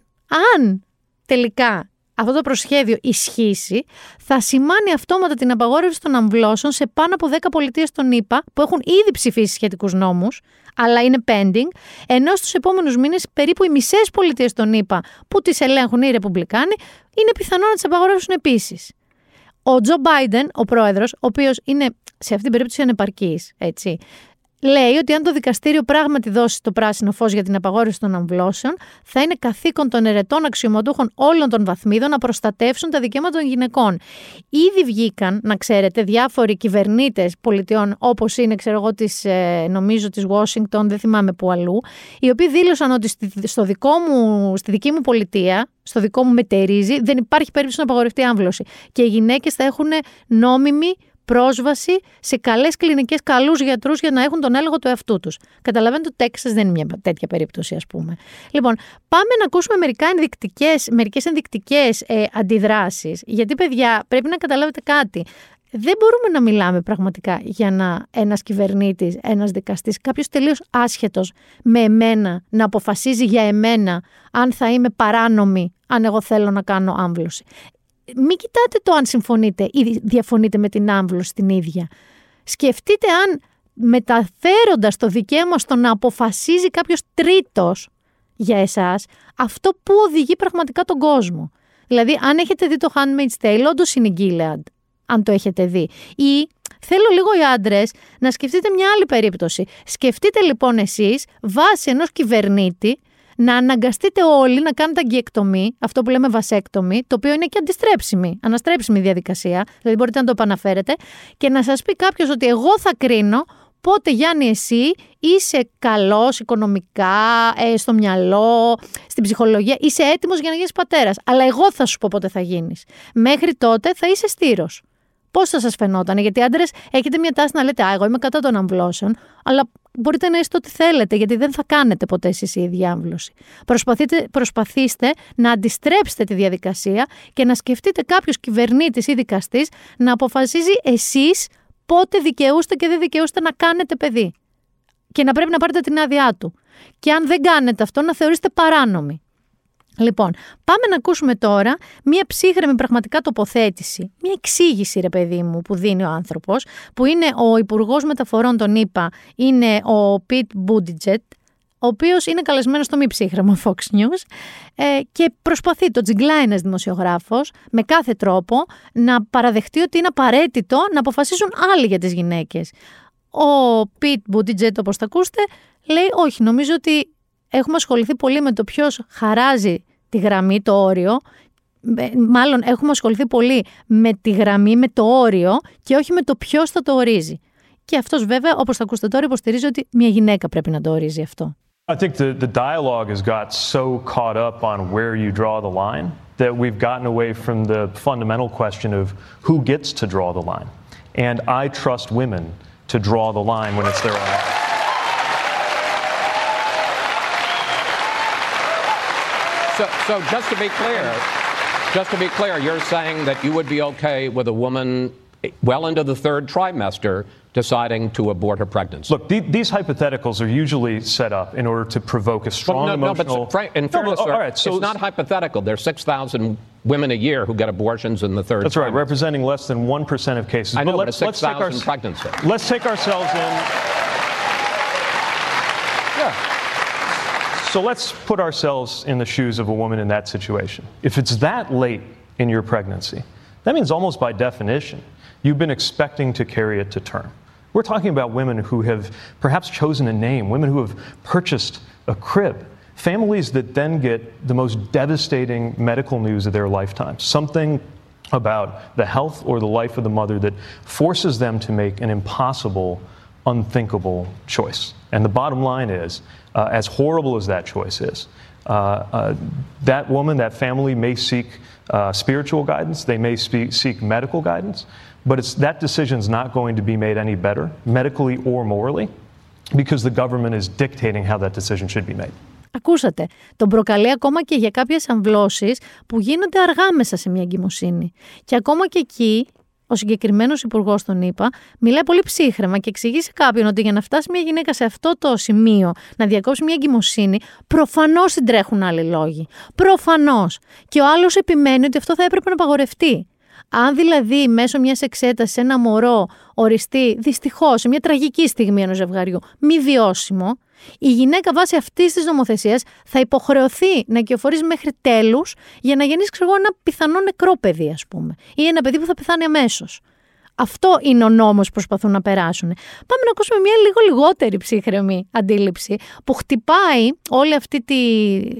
αν τελικά αυτό το προσχέδιο ισχύσει, θα σημάνει αυτόματα την απαγόρευση των αμβλώσεων σε πάνω από 10 πολιτείες των ΗΠΑ που έχουν ήδη ψηφίσει σχετικούς νόμους, αλλά είναι pending, ενώ στους επόμενους μήνες περίπου οι μισές πολιτείες των ΗΠΑ που τις ελέγχουν οι Ρεπουμπλικάνοι, είναι πιθανό να τις απαγορεύσουν επίσης. Ο Τζο Μπάιντεν, ο πρόεδρος, ο οποίος είναι σε αυτή την περίπτωση ανεπαρκής, έτσι, λέει ότι αν το δικαστήριο πράγματι δώσει το πράσινο φως για την απαγόρευση των αμβλώσεων, θα είναι καθήκον των ερετών αξιωματούχων όλων των βαθμίδων να προστατεύσουν τα δικαιώματα των γυναικών. Ήδη βγήκαν, να ξέρετε, διάφοροι κυβερνήτες πολιτιών, όπως είναι, ξέρω εγώ, της, ε, νομίζω της Washington, δεν θυμάμαι που αλλού, οι οποίοι δήλωσαν ότι στο δικό μου, στη δική μου πολιτεία, στο δικό μου μετερίζει, δεν υπάρχει περίπτωση να απαγορευτεί άμβλωση. Και οι γυναίκες θα έχουν νόμιμη πρόσβαση σε καλές κλινικές, καλούς γιατρούς για να έχουν τον έλεγχο του εαυτού τους. Καταλαβαίνετε ότι το Τέξας δεν είναι μια τέτοια περίπτωση, ας πούμε. Λοιπόν, πάμε να ακούσουμε μερικές ενδεικτικές ε, αντιδράσεις. Γιατί, παιδιά, πρέπει να καταλάβετε κάτι. Δεν μπορούμε να μιλάμε πραγματικά για να ένας κυβερνήτης, ένας δικαστής, κάποιος τελείως άσχετος με εμένα να αποφασίζει για εμένα αν θα είμαι παράνομη αν εγώ θέλω να κάνω άμβλωση μην κοιτάτε το αν συμφωνείτε ή διαφωνείτε με την άμβλωση την ίδια. Σκεφτείτε αν μεταφέροντας το δικαίωμα στο να αποφασίζει κάποιος τρίτος για εσάς, αυτό που οδηγεί πραγματικά τον κόσμο. Δηλαδή, αν έχετε δει το Handmaid's Tale, όντως είναι Gilead, αν το έχετε δει. Ή θέλω λίγο οι άντρες να σκεφτείτε μια άλλη περίπτωση. Σκεφτείτε λοιπόν εσείς βάσει ενός κυβερνήτη να αναγκαστείτε όλοι να κάνετε αγκιεκτομή, αυτό που λέμε βασέκτομη, το οποίο είναι και αντιστρέψιμη, αναστρέψιμη διαδικασία, δηλαδή μπορείτε να το επαναφέρετε, και να σας πει κάποιος ότι εγώ θα κρίνω πότε Γιάννη εσύ είσαι καλός οικονομικά, ε, στο μυαλό, στην ψυχολογία, είσαι έτοιμος για να γίνεις πατέρας. Αλλά εγώ θα σου πω πότε θα γίνεις. Μέχρι τότε θα είσαι στήρος. Πώς θα σας φαινόταν, Γιατί άντρες έχετε μια τάση να λέτε Α, εγώ είμαι κατά των αμβλώσεων, αλλά μπορείτε να είστε ό,τι θέλετε, γιατί δεν θα κάνετε ποτέ εσείς η ίδια άμβλωση. προσπαθήστε να αντιστρέψετε τη διαδικασία και να σκεφτείτε κάποιος κυβερνήτης ή δικαστής να αποφασίζει εσείς πότε δικαιούστε και δεν δικαιούστε να κάνετε παιδί. Και να πρέπει να πάρετε την άδειά του. Και αν δεν κάνετε αυτό, να θεωρήσετε παράνομη. Λοιπόν, πάμε να ακούσουμε τώρα μία ψύχρεμη πραγματικά τοποθέτηση, μία εξήγηση ρε παιδί μου που δίνει ο άνθρωπος, που είναι ο Υπουργός Μεταφορών των ΗΠΑ, είναι ο Πιτ Buttigieg, ο οποίος είναι καλεσμένος στο μη ψύχρεμο Fox News ε, και προσπαθεί το τζιγκλάει ένας δημοσιογράφος με κάθε τρόπο να παραδεχτεί ότι είναι απαραίτητο να αποφασίσουν άλλοι για τις γυναίκες. Ο Πιτ Μπουτιτζέτ, όπως θα ακούσετε, λέει όχι, νομίζω ότι έχουμε ασχοληθεί πολύ με το ποιος χαράζει τη γραμμή, το όριο. Μάλλον έχουμε ασχοληθεί πολύ με τη γραμμή, με το όριο και όχι με το ποιο θα το ορίζει. Και αυτός βέβαια, όπως θα ακούσετε τώρα, υποστηρίζει ότι μια γυναίκα πρέπει να το ορίζει αυτό. I think the, the dialogue has got so caught up on where you draw the line that we've gotten away from the fundamental question of who gets to draw the line. And I trust women to draw the line when it's their own. So, so just to be clear, just to be clear, you're saying that you would be okay with a woman well into the third trimester deciding to abort her pregnancy. Look, the, these hypotheticals are usually set up in order to provoke a strong no, emotional. No, but Frank, in fairness, no, sir, all right, so it's not hypothetical. There's 6,000 women a year who get abortions in the third. That's right, representing less than one percent of cases. I know, but but let's, a let's take our 6,000 pregnancy. let's take ourselves in. Yeah. So let's put ourselves in the shoes of a woman in that situation. If it's that late in your pregnancy, that means almost by definition, you've been expecting to carry it to term. We're talking about women who have perhaps chosen a name, women who have purchased a crib, families that then get the most devastating medical news of their lifetime. Something about the health or the life of the mother that forces them to make an impossible, unthinkable choice. And the bottom line is, uh, as horrible as that choice is, uh, uh, that woman, that family may seek uh, spiritual guidance, they may spe- seek medical guidance, but it's, that decision is not going to be made any better, medically or morally, because the government is dictating how that decision should be made. Ακούσατε, τον προκαλεί ακόμα και για κάποιες αμβλώσεις που γίνονται αργά μέσα σε μια εγκυμοσύνη. Και ακόμα και εκεί, ο συγκεκριμένος υπουργός τον είπα, μιλάει πολύ ψύχρεμα και εξηγεί σε κάποιον ότι για να φτάσει μια γυναίκα σε αυτό το σημείο να διακόψει μια εγκυμοσύνη, προφανώς την τρέχουν άλλοι λόγοι. Προφανώς. Και ο άλλος επιμένει ότι αυτό θα έπρεπε να απαγορευτεί. Αν δηλαδή μέσω μιας εξέτασης ένα μωρό οριστεί δυστυχώς σε μια τραγική στιγμή ενός ζευγαριού μη βιώσιμο, η γυναίκα βάσει αυτής της νομοθεσίας θα υποχρεωθεί να κυοφορεί μέχρι τέλους για να γεννήσει ξέρω, εγώ, ένα πιθανό νεκρό παιδί, ας πούμε, ή ένα παιδί που θα πεθάνει αμέσως. Αυτό είναι ο νόμος που προσπαθούν να περάσουν. Πάμε να ακούσουμε μια λίγο λιγότερη ψύχρεμη αντίληψη που χτυπάει όλη αυτή τη,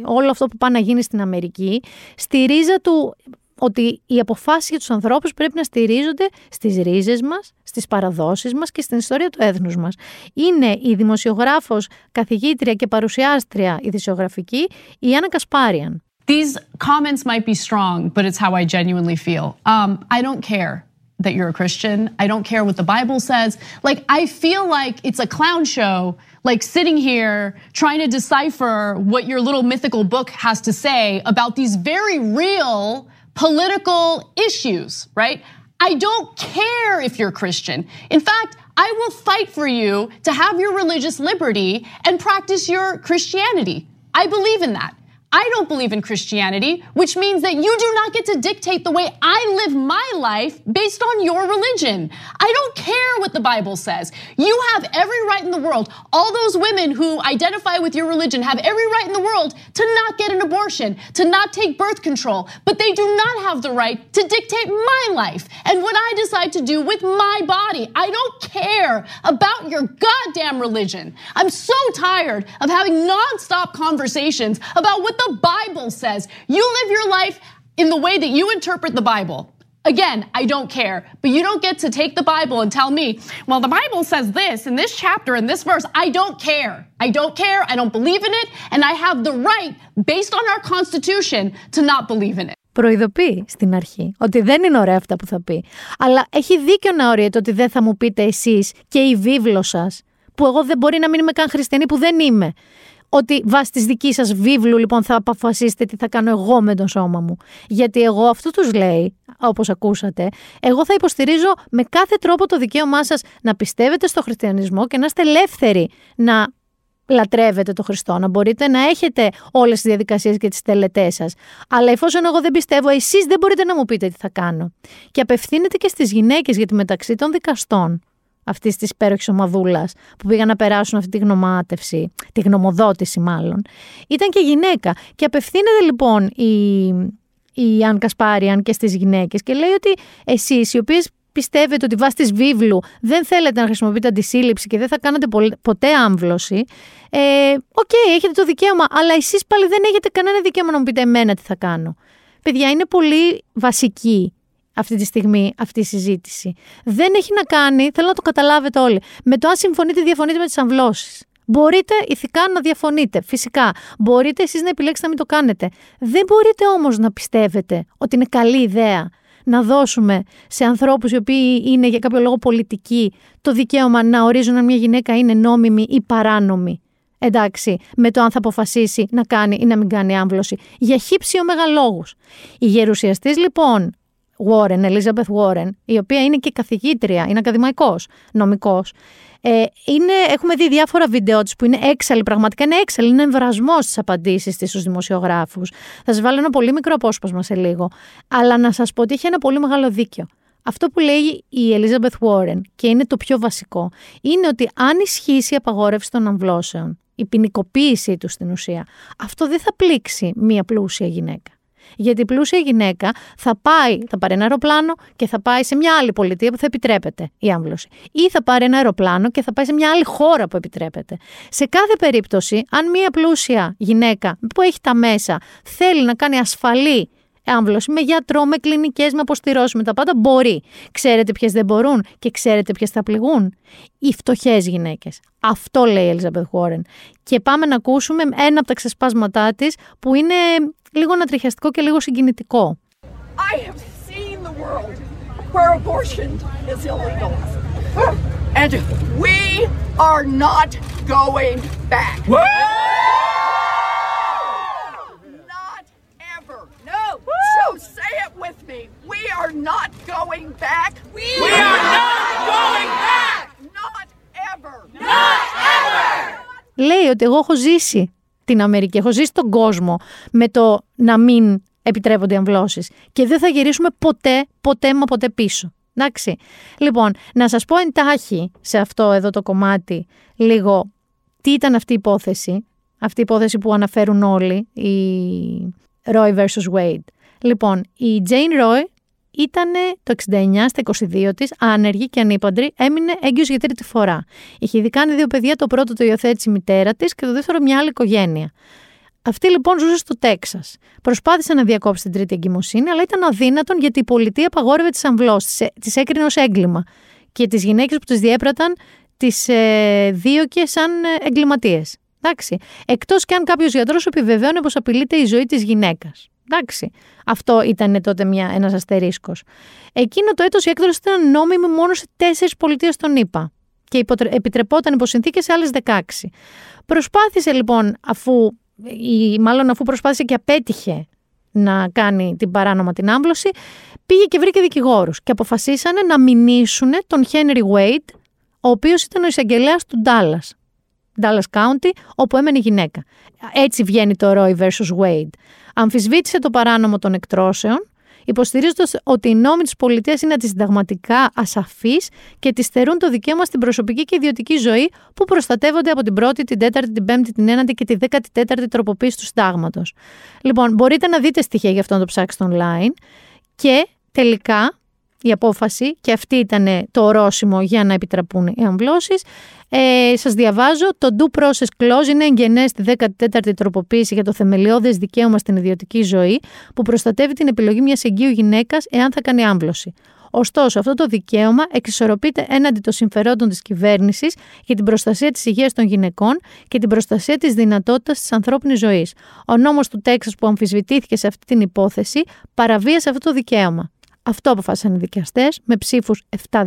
όλο αυτό που πάει να γίνει στην Αμερική στη ρίζα του ότι οι αποφάσεις για τους ανθρώπους πρέπει να στηρίζονται στις ρίζες μας, στις παραδόσεις μας και στην ιστορία του έθνους μας. Είναι η δημοσιογράφος, καθηγήτρια και παρουσιάστρια ειδησιογραφική η Άννα Κασπάριαν. These comments might be strong, but it's how I genuinely feel. Um, I don't care that you're a Christian. I don't care what the Bible says. Like, I feel like it's a clown show, like sitting here trying to decipher what your little mythical book has to say about these very real political issues, right? I don't care if you're Christian. In fact, I will fight for you to have your religious liberty and practice your Christianity. I believe in that. I don't believe in Christianity, which means that you do not get to dictate the way I live my life based on your religion. I don't care what the Bible says. You have every right in the world. All those women who identify with your religion have every right in the world to not get an abortion, to not take birth control, but they do not have the right to dictate my life and what I decide to do with my body. I don't care about your goddamn religion. I'm so tired of having nonstop conversations about what the Bible says. You live your life in the way that you interpret the Bible. Again, I don't care. But you don't get to take the Bible and tell me, well, the Bible says this in this chapter, in this verse. I don't care. I don't care. I don't believe in it. And I have the right, based on our Constitution, to not believe in it. Προειδοποιεί στην αρχή ότι δεν είναι ωραία αυτά που θα πει. Αλλά έχει δίκιο να οριέται ότι δεν θα μου πείτε εσεί και η βίβλο σα, που εγώ δεν μπορεί να μην είμαι καν χριστιανή, που δεν είμαι. Ότι βάσει της δικής σας βίβλου, λοιπόν, θα αποφασίσετε τι θα κάνω εγώ με τον σώμα μου. Γιατί εγώ αυτό τους λέει, όπως ακούσατε, εγώ θα υποστηρίζω με κάθε τρόπο το δικαίωμά σας να πιστεύετε στο χριστιανισμό και να είστε ελεύθεροι να λατρεύετε το Χριστό, να μπορείτε να έχετε όλες τις διαδικασίες και τις τελετές σας. Αλλά εφόσον εγώ δεν πιστεύω, εσείς δεν μπορείτε να μου πείτε τι θα κάνω. Και απευθύνεται και στις γυναίκες, γιατί μεταξύ των δικαστών αυτής της υπέροχη ομαδούλα που πήγαν να περάσουν αυτή τη γνωμάτευση, τη γνωμοδότηση μάλλον, ήταν και γυναίκα. Και απευθύνεται λοιπόν η, η Άνα Κασπάριαν και στις γυναίκες και λέει ότι εσείς οι οποίες πιστεύετε ότι βάσει της βίβλου δεν θέλετε να χρησιμοποιείτε αντισύλληψη και δεν θα κάνετε ποτέ άμβλωση, ε, ok, okay, έχετε το δικαίωμα, αλλά εσείς πάλι δεν έχετε κανένα δικαίωμα να μου πείτε εμένα τι θα κάνω. Παιδιά, είναι πολύ βασική αυτή τη στιγμή αυτή η συζήτηση. Δεν έχει να κάνει, θέλω να το καταλάβετε όλοι, με το αν συμφωνείτε ή διαφωνείτε με τις αμβλώσεις. Μπορείτε ηθικά να διαφωνείτε, φυσικά. Μπορείτε εσείς να επιλέξετε να μην το κάνετε. Δεν μπορείτε όμως να πιστεύετε ότι είναι καλή ιδέα να δώσουμε σε ανθρώπους οι οποίοι είναι για κάποιο λόγο πολιτικοί το δικαίωμα να ορίζουν αν μια γυναίκα είναι νόμιμη ή παράνομη. Εντάξει, με το αν θα αποφασίσει να κάνει ή να μην κάνει άμβλωση. Για χύψη μεγαλόγους. Η γερουσιαστής λοιπόν Warren, Elizabeth Warren, η οποία είναι και καθηγήτρια, είναι ακαδημαϊκός, νομικός, ε, είναι, έχουμε δει διάφορα βίντεο της που είναι έξαλλη, πραγματικά είναι έξαλλη, είναι εμβρασμός στις απαντήσεις της στους δημοσιογράφους. Θα σας βάλω ένα πολύ μικρό απόσπασμα σε λίγο. Αλλά να σας πω ότι έχει ένα πολύ μεγάλο δίκιο. Αυτό που λέει η Elizabeth Warren και είναι το πιο βασικό, είναι ότι αν ισχύσει η απαγόρευση των αμβλώσεων, η ποινικοποίησή τους στην ουσία, αυτό δεν θα πλήξει μία πλούσια γυναίκα. Γιατί η πλούσια γυναίκα θα πάει, θα πάρει ένα αεροπλάνο και θα πάει σε μια άλλη πολιτεία που θα επιτρέπεται η άμβλωση. Ή θα πάρει ένα αεροπλάνο και θα πάει σε μια άλλη χώρα που επιτρέπεται. Σε κάθε περίπτωση, αν μια πλούσια γυναίκα που έχει τα μέσα θέλει να κάνει ασφαλή άμβλωση με γιατρό, με κλινικές, με αποστηρώσεις, με τα πάντα, μπορεί. Ξέρετε ποιες δεν μπορούν και ξέρετε ποιες θα πληγούν; Οι φτωχές γυναίκες. Αυτό λέει η Elizabeth Warren. Και πάμε να ακούσουμε ένα από τα ξεσπάσματά της που είναι λίγο ανατριχιαστικό και λίγο συγκινητικό. I have seen the world where abortion is illegal. And we are not going back. Not ever. No. So say it with me. We are not going back. We, we are not going back. Not ever. Not ever. Λέει ότι εγώ έχω ζήσει την Αμερική. Έχω ζήσει τον κόσμο με το να μην επιτρέπονται αμβλώσεις. Και δεν θα γυρίσουμε ποτέ, ποτέ μα ποτέ πίσω. Εντάξει. Λοιπόν, να σας πω εντάχει σε αυτό εδώ το κομμάτι λίγο τι ήταν αυτή η υπόθεση. Αυτή η υπόθεση που αναφέρουν όλοι, η Roy versus Wade. Λοιπόν, η Jane Roy ήταν το 69 στα 22 της, άνεργη και ανήπαντρη, έμεινε έγκυος για τρίτη φορά. Είχε ήδη κάνει δύο παιδιά, το πρώτο το υιοθέτησε η μητέρα της και το δεύτερο μια άλλη οικογένεια. Αυτή λοιπόν ζούσε στο Τέξας. Προσπάθησε να διακόψει την τρίτη εγκυμοσύνη, αλλά ήταν αδύνατον γιατί η πολιτεία απαγόρευε τις αμβλώσεις, τις έκρινε ως έγκλημα. Και τις γυναίκες που τις διέπραταν τις ε, δίωκε σαν ε, εγκληματίες. Εντάξει. Εκτός και αν κάποιος γιατρός επιβεβαίωνε πως απειλείται η ζωή της γυναίκας. Εντάξει. Αυτό ήταν τότε μια, ένας αστερίσκος. Εκείνο το έτος η έκδοση ήταν νόμιμη μόνο σε τέσσερις πολιτείες των ΗΠΑ και επιτρεπόταν υπό συνθήκες σε άλλες 16. Προσπάθησε λοιπόν αφού, ή μάλλον αφού προσπάθησε και απέτυχε να κάνει την παράνομα την άμβλωση, πήγε και βρήκε δικηγόρους και αποφασίσανε να μηνύσουν τον Henry Wade, ο οποίος ήταν ο εισαγγελέας του Dallas. Dallas County, όπου έμενε η γυναίκα. Έτσι βγαίνει το Roy versus Wade αμφισβήτησε το παράνομο των εκτρώσεων, υποστηρίζοντας ότι οι νόμοι της πολιτείας είναι αντισυνταγματικά ασαφείς και τη στερούν το δικαίωμα στην προσωπική και ιδιωτική ζωή που προστατεύονται από την πρώτη, την τέταρτη, την πέμπτη, την ένατη και τη δέκατη τέταρτη τροποποίηση του συντάγματος. Λοιπόν, μπορείτε να δείτε στοιχεία για αυτό να το ψάξετε online. Και τελικά η απόφαση, και αυτή ήταν το ορόσημο για να επιτραπούν οι αμβλώσεις, ε, σας διαβάζω, το due process clause είναι εγγενές στη 14η τροποποίηση για το θεμελιώδες δικαίωμα στην ιδιωτική ζωή που προστατεύει την επιλογή μιας εγγύου γυναίκας εάν θα κάνει άμβλωση. Ωστόσο, αυτό το δικαίωμα εξισορροπείται έναντι των συμφερόντων της κυβέρνησης για την προστασία της υγείας των γυναικών και την προστασία της δυνατότητας της ανθρώπινης ζωής. Ο νόμος του Τέξας που αμφισβητήθηκε σε αυτή την υπόθεση παραβίασε αυτό το δικαίωμα. Αυτό αποφάσισαν οι δικαστές με ψήφους 7-2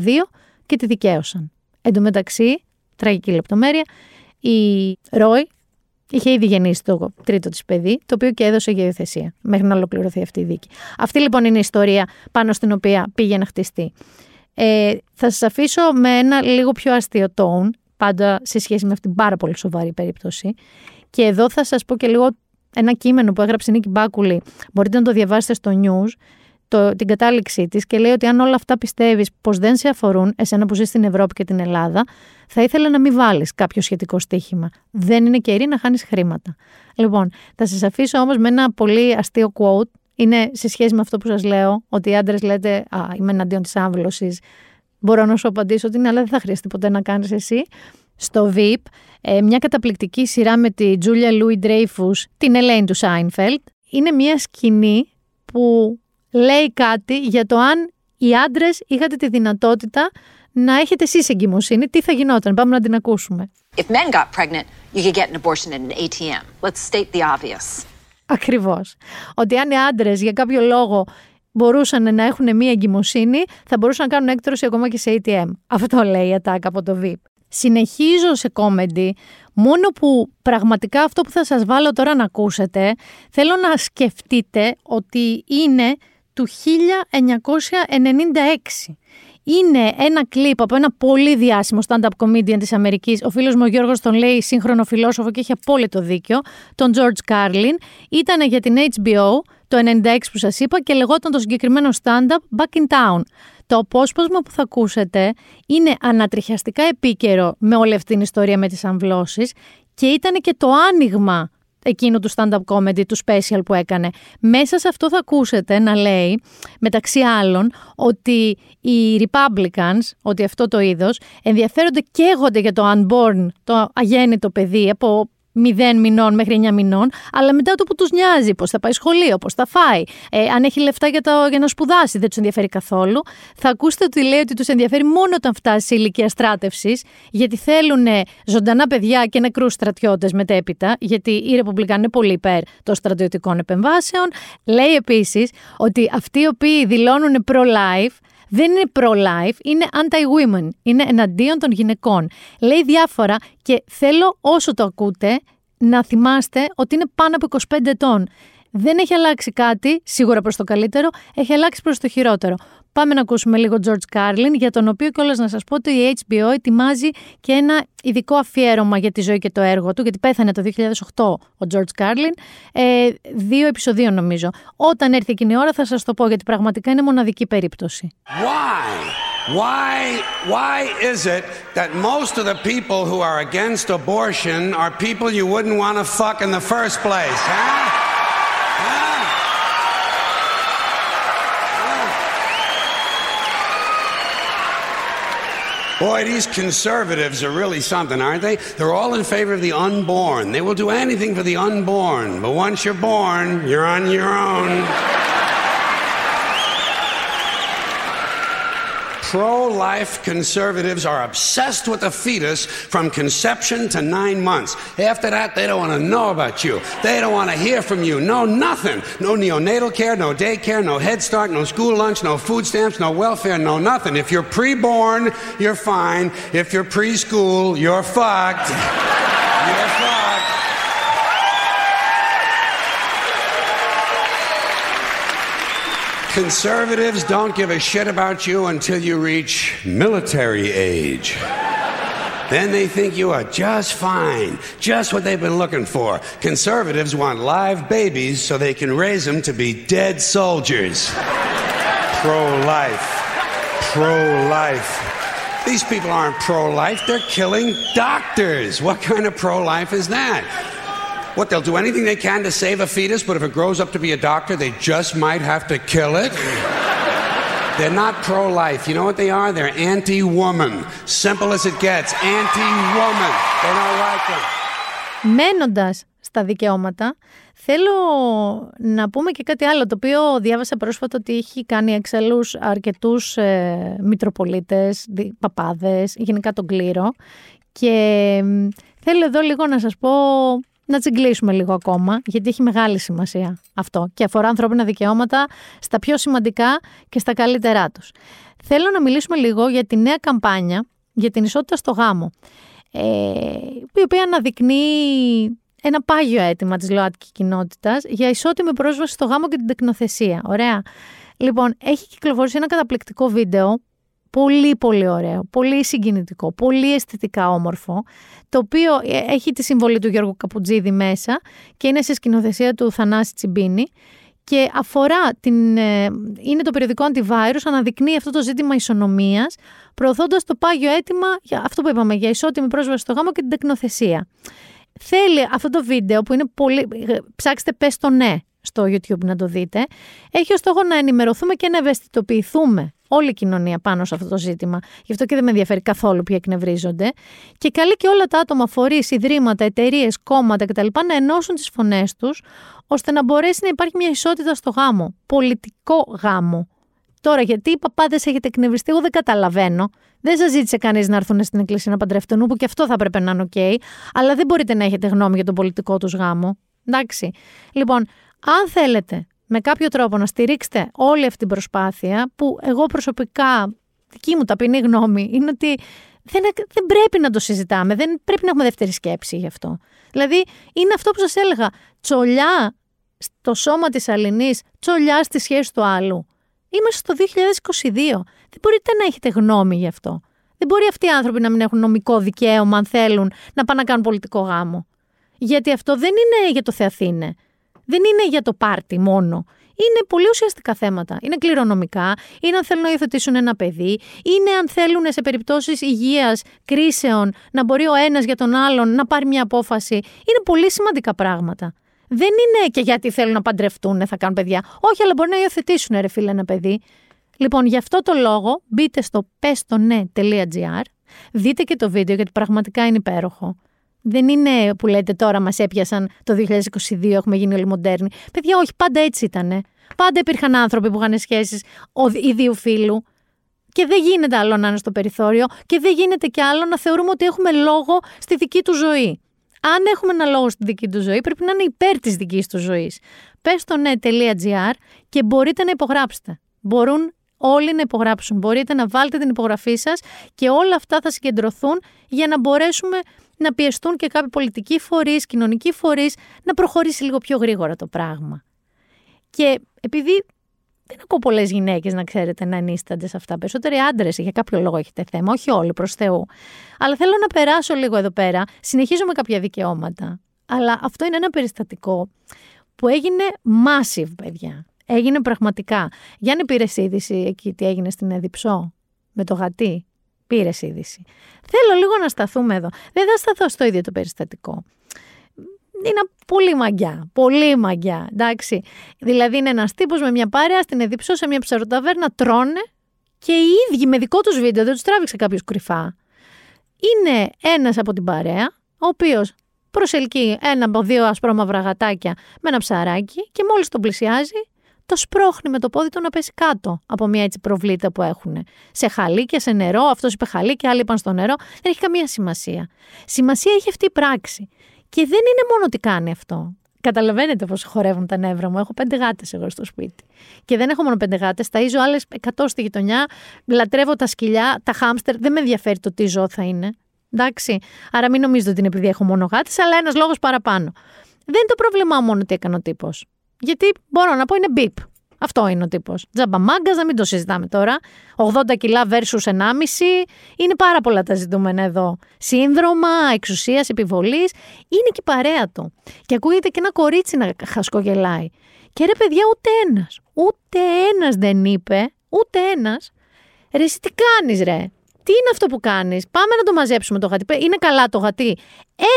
και τη δικαίωσαν. Εν τω μεταξύ, τραγική λεπτομέρεια, η Ρόι είχε ήδη γεννήσει το τρίτο της παιδί, το οποίο και έδωσε για υιοθεσία μέχρι να ολοκληρωθεί αυτή η δίκη. Αυτή λοιπόν είναι η ιστορία πάνω στην οποία πήγε να χτιστεί. Ε, θα σας αφήσω με ένα λίγο πιο αστείο tone, πάντα σε σχέση με αυτήν την πάρα πολύ σοβαρή περίπτωση. Και εδώ θα σας πω και λίγο ένα κείμενο που έγραψε η Νίκη Μπάκουλη. Μπορείτε να το διαβάσετε στο news το, την κατάληξή της και λέει ότι αν όλα αυτά πιστεύεις πως δεν σε αφορούν, εσένα που ζεις στην Ευρώπη και την Ελλάδα, θα ήθελα να μην βάλεις κάποιο σχετικό στοίχημα. Δεν είναι καιρή να χάνεις χρήματα. Λοιπόν, θα σας αφήσω όμως με ένα πολύ αστείο quote. Είναι σε σχέση με αυτό που σας λέω, ότι οι άντρες λέτε Α, είμαι εναντίον της άμβλωση. Μπορώ να σου απαντήσω ότι είναι, αλλά δεν θα χρειαστεί ποτέ να κάνεις εσύ. Στο VIP, ε, μια καταπληκτική σειρά με τη Τζούλια Λούι Dreyfus, την Ελένη του Σάινφελτ. Είναι μια σκηνή που λέει κάτι για το αν οι άντρες είχατε τη δυνατότητα να έχετε εσείς εγκυμοσύνη, τι θα γινόταν. Πάμε να την ακούσουμε. If men got pregnant, you could get an abortion at an ATM. Let's state the obvious. Ακριβώς. Ότι αν οι άντρες για κάποιο λόγο μπορούσαν να έχουν μία εγκυμοσύνη, θα μπορούσαν να κάνουν έκτρωση ακόμα και σε ATM. Αυτό λέει η ατάκα από το VIP. Συνεχίζω σε comedy, μόνο που πραγματικά αυτό που θα σας βάλω τώρα να ακούσετε, θέλω να σκεφτείτε ότι είναι του 1996. Είναι ένα κλιπ από ένα πολύ διάσημο stand-up comedian της Αμερικής. Ο φίλος μου ο Γιώργος τον λέει σύγχρονο φιλόσοφο και έχει απόλυτο δίκιο. Τον George Carlin. Ήταν για την HBO το 96 που σας είπα και λεγόταν το συγκεκριμένο stand-up Back in Town. Το απόσπασμα που θα ακούσετε είναι ανατριχιαστικά επίκαιρο με όλη αυτή την ιστορία με τις αμβλώσεις και ήταν και το άνοιγμα εκείνο του stand-up comedy, του special που έκανε. Μέσα σε αυτό θα ακούσετε να λέει, μεταξύ άλλων, ότι οι Republicans, ότι αυτό το είδος, ενδιαφέρονται και έγονται για το unborn, το αγέννητο παιδί από 0 μηνών μέχρι 9 μηνών, αλλά μετά το που τους νοιάζει, πώς θα πάει σχολείο, πώς θα φάει, ε, αν έχει λεφτά για, το, για να σπουδάσει, δεν τους ενδιαφέρει καθόλου. Θα ακούσετε ότι λέει ότι τους ενδιαφέρει μόνο όταν φτάσει σε ηλικία στράτευσης, γιατί θέλουν ζωντανά παιδιά και νεκρούς στρατιώτες μετέπειτα, γιατί οι Ρεπουμπλικάνοι είναι πολύ υπέρ των στρατιωτικών επεμβάσεων. Λέει επίσης ότι αυτοί οι οποίοι δηλώνουν pro-life δεν είναι pro-life, είναι anti-women, είναι εναντίον των γυναικών. Λέει διάφορα και θέλω όσο το ακούτε να θυμάστε ότι είναι πάνω από 25 ετών. Δεν έχει αλλάξει κάτι, σίγουρα προς το καλύτερο, έχει αλλάξει προς το χειρότερο. Πάμε να ακούσουμε λίγο George Carlin, για τον οποίο κιόλας να σας πω ότι η HBO ετοιμάζει και ένα ειδικό αφιέρωμα για τη ζωή και το έργο του, γιατί πέθανε το 2008 ο George Carlin, ε, δύο επεισοδίων νομίζω. Όταν έρθει εκείνη η ώρα θα σας το πω, γιατί πραγματικά είναι μοναδική περίπτωση. Why? Why, why is it that most of the people who are against abortion are people you wouldn't want to fuck in the first place, huh? Boy, these conservatives are really something, aren't they? They're all in favor of the unborn. They will do anything for the unborn. But once you're born, you're on your own. Pro life conservatives are obsessed with the fetus from conception to nine months. After that, they don't want to know about you. They don't want to hear from you. No, nothing. No neonatal care, no daycare, no Head Start, no school lunch, no food stamps, no welfare, no nothing. If you're preborn, you're fine. If you're preschool, you're fucked. you're fucked. Conservatives don't give a shit about you until you reach military age. Then they think you are just fine, just what they've been looking for. Conservatives want live babies so they can raise them to be dead soldiers. Pro life. Pro life. These people aren't pro life, they're killing doctors. What kind of pro life is that? What, they'll do anything they can to save a fetus, but if it grows up to be a doctor, they just might have to kill it? They're not pro life. You know what they are? They're anti woman. Simple as it gets. Anti woman. They don't like them. Μένοντα στα δικαιώματα, θέλω να πούμε και κάτι άλλο, το οποίο διάβασα πρόσφατα ότι έχει κάνει εξαλλούς αρκετούς ε, μητροπολίτες, παπάδες, γενικά τον κλήρο. Και θέλω εδώ λίγο να σας πω να τσιγκλίσουμε λίγο ακόμα, γιατί έχει μεγάλη σημασία αυτό και αφορά ανθρώπινα δικαιώματα στα πιο σημαντικά και στα καλύτερά τους. Θέλω να μιλήσουμε λίγο για τη νέα καμπάνια για την ισότητα στο γάμο, ε, η οποία αναδεικνύει ένα πάγιο αίτημα της ΛΟΑΤΚΙ κοινότητας για ισότιμη πρόσβαση στο γάμο και την τεκνοθεσία. Ωραία. Λοιπόν, έχει κυκλοφορήσει ένα καταπληκτικό βίντεο Πολύ πολύ ωραίο, πολύ συγκινητικό, πολύ αισθητικά όμορφο, το οποίο ε, έχει τη συμβολή του Γιώργου Καπουτζίδη μέσα και είναι σε σκηνοθεσία του Θανάση Τσιμπίνη και αφορά την. ε, είναι το περιοδικό Antivirus, αναδεικνύει αυτό το ζήτημα ισονομίας, προωθώντας το πάγιο αίτημα για αυτό που είπαμε, για ισότιμη πρόσβαση στο γάμο και την τεκνοθεσία. Θέλει αυτό το βίντεο που είναι πολύ. ε, Ψάξτε, πες το ναι στο YouTube να το δείτε. Έχει ως στόχο να ενημερωθούμε και να ευαισθητοποιηθούμε όλη η κοινωνία πάνω σε αυτό το ζήτημα. Γι' αυτό και δεν με ενδιαφέρει καθόλου ποιοι εκνευρίζονται. Και καλεί και όλα τα άτομα, φορείς, ιδρύματα, εταιρείες, κόμματα κτλ. να ενώσουν τις φωνές τους, ώστε να μπορέσει να υπάρχει μια ισότητα στο γάμο. Πολιτικό γάμο. Τώρα, γιατί οι παπάδες έχετε εκνευριστεί, εγώ δεν καταλαβαίνω. Δεν σας ζήτησε κανείς να έρθουν στην εκκλησία να παντρευτούν, που και αυτό θα έπρεπε να είναι οκ. αλλά δεν μπορείτε να έχετε γνώμη για τον πολιτικό τους γάμο. Εντάξει. Λοιπόν, αν θέλετε με κάποιο τρόπο να στηρίξετε όλη αυτή την προσπάθεια, που εγώ προσωπικά, δική μου ταπεινή γνώμη, είναι ότι δεν, δεν πρέπει να το συζητάμε, δεν πρέπει να έχουμε δεύτερη σκέψη γι' αυτό. Δηλαδή, είναι αυτό που σας έλεγα, τσολιά στο σώμα της Αλληνής, τσολιά στη σχέση του άλλου. Είμαστε στο 2022. Δεν μπορείτε να έχετε γνώμη γι' αυτό. Δεν μπορεί αυτοί οι άνθρωποι να μην έχουν νομικό δικαίωμα, αν θέλουν, να πάνε να κάνουν πολιτικό γάμο. Γιατί αυτό δεν είναι για το Θεαθήνε. Δεν είναι για το πάρτι μόνο. Είναι πολύ ουσιαστικά θέματα. Είναι κληρονομικά, είναι αν θέλουν να υιοθετήσουν ένα παιδί, είναι αν θέλουν σε περιπτώσεις υγείας, κρίσεων, να μπορεί ο ένας για τον άλλον να πάρει μια απόφαση. Είναι πολύ σημαντικά πράγματα. Δεν είναι και γιατί θέλουν να παντρευτούν, θα κάνουν παιδιά. Όχι, αλλά μπορεί να υιοθετήσουν, ρε φίλε, ένα παιδί. Λοιπόν, γι' αυτό το λόγο μπείτε στο πεστονε.gr, δείτε και το βίντεο γιατί πραγματικά είναι υπέροχο. Δεν είναι που λέτε τώρα μας έπιασαν το 2022, έχουμε γίνει όλοι μοντέρνοι. Παιδιά, όχι, πάντα έτσι ήτανε. Πάντα υπήρχαν άνθρωποι που είχαν σχέσεις ο- ιδίου φίλου. Και δεν γίνεται άλλο να είναι στο περιθώριο και δεν γίνεται και άλλο να θεωρούμε ότι έχουμε λόγο στη δική του ζωή. Αν έχουμε ένα λόγο στη δική του ζωή, πρέπει να είναι υπέρ της δικής του ζωής. Πες στο net.gr και μπορείτε να υπογράψετε. Μπορούν όλοι να υπογράψουν. Μπορείτε να βάλετε την υπογραφή σας και όλα αυτά θα συγκεντρωθούν για να μπορέσουμε να πιεστούν και κάποιοι πολιτικοί φορείς, κοινωνικοί φορείς, να προχωρήσει λίγο πιο γρήγορα το πράγμα. Και επειδή δεν ακούω πολλές γυναίκες να ξέρετε να ενίστανται σε αυτά. Περισσότεροι άντρες, για κάποιο λόγο έχετε θέμα, όχι όλοι προς Θεού. Αλλά θέλω να περάσω λίγο εδώ πέρα. Συνεχίζω με κάποια δικαιώματα. Αλλά αυτό είναι ένα περιστατικό που έγινε massive, παιδιά. Έγινε πραγματικά. Γιάννη, πήρες είδηση εκεί τι έγινε στην Εδιψό με το γατί; Πήρες είδηση. Θέλω λίγο να σταθούμε εδώ. Δεν θα σταθώ στο ίδιο το περιστατικό. Είναι πολύ μαγιά. Πολύ μαγιά. Εντάξει. Δηλαδή είναι ένας τύπος με μια πάρεα στην Εδιψό σε μια ψαροταβέρνα, τρώνε και οι ίδιοι με δικό τους βίντεο, δεν τους τράβηξε κάποιος κρυφά. Είναι ένας από την παρέα, ο οποίος προσελκύει ένα από δύο ασπρόμαυρα γατάκια με ένα ψαράκι και μόλις τον πλησιάζει, το σπρώχνει με το πόδι του να πέσει κάτω από μια έτσι προβλήτα που έχουν. Σε χαλίκια, σε νερό, αυτός είπε χαλίκια, άλλοι είπαν στο νερό. Δεν έχει καμία σημασία. Σημασία έχει αυτή η πράξη. Και δεν είναι μόνο ότι κάνει αυτό. Καταλαβαίνετε πώς χορεύουν τα νεύρα μου. Έχω πέντε γάτες εγώ στο σπίτι. Και δεν έχω μόνο πέντε γάτες. Ταΐζω άλλες 100 στη γειτονιά. Λατρεύω τα σκυλιά, τα χάμστερ. Δεν με ενδιαφέρει το τι ζώο θα είναι. Εντάξει. Άρα μην νομίζετε ότι είναι επειδή έχω μόνο γάτες, αλλά ένας λόγος παραπάνω. Δεν είναι το πρόβλημά μόνο τι έκανε ο τύπος. Γιατί μπορώ να πω είναι μπίπ. Αυτό είναι ο τύπος. Τζαμπαμάγκα, να μην το συζητάμε τώρα. 80 κιλά versus 1,5. Είναι πάρα πολλά τα ζητούμενα εδώ. Σύνδρομα, εξουσίας, επιβολής. Είναι και η παρέα του. Και ακούγεται και ένα κορίτσι να χασκογελάει. Και ρε παιδιά, ούτε ένας. Ούτε ένας δεν είπε. Ούτε ένας. Ρε, εσύ τι κάνεις, ρε. Τι είναι αυτό που κάνεις, Πάμε να το μαζέψουμε το γατί. Είναι καλά το γατί.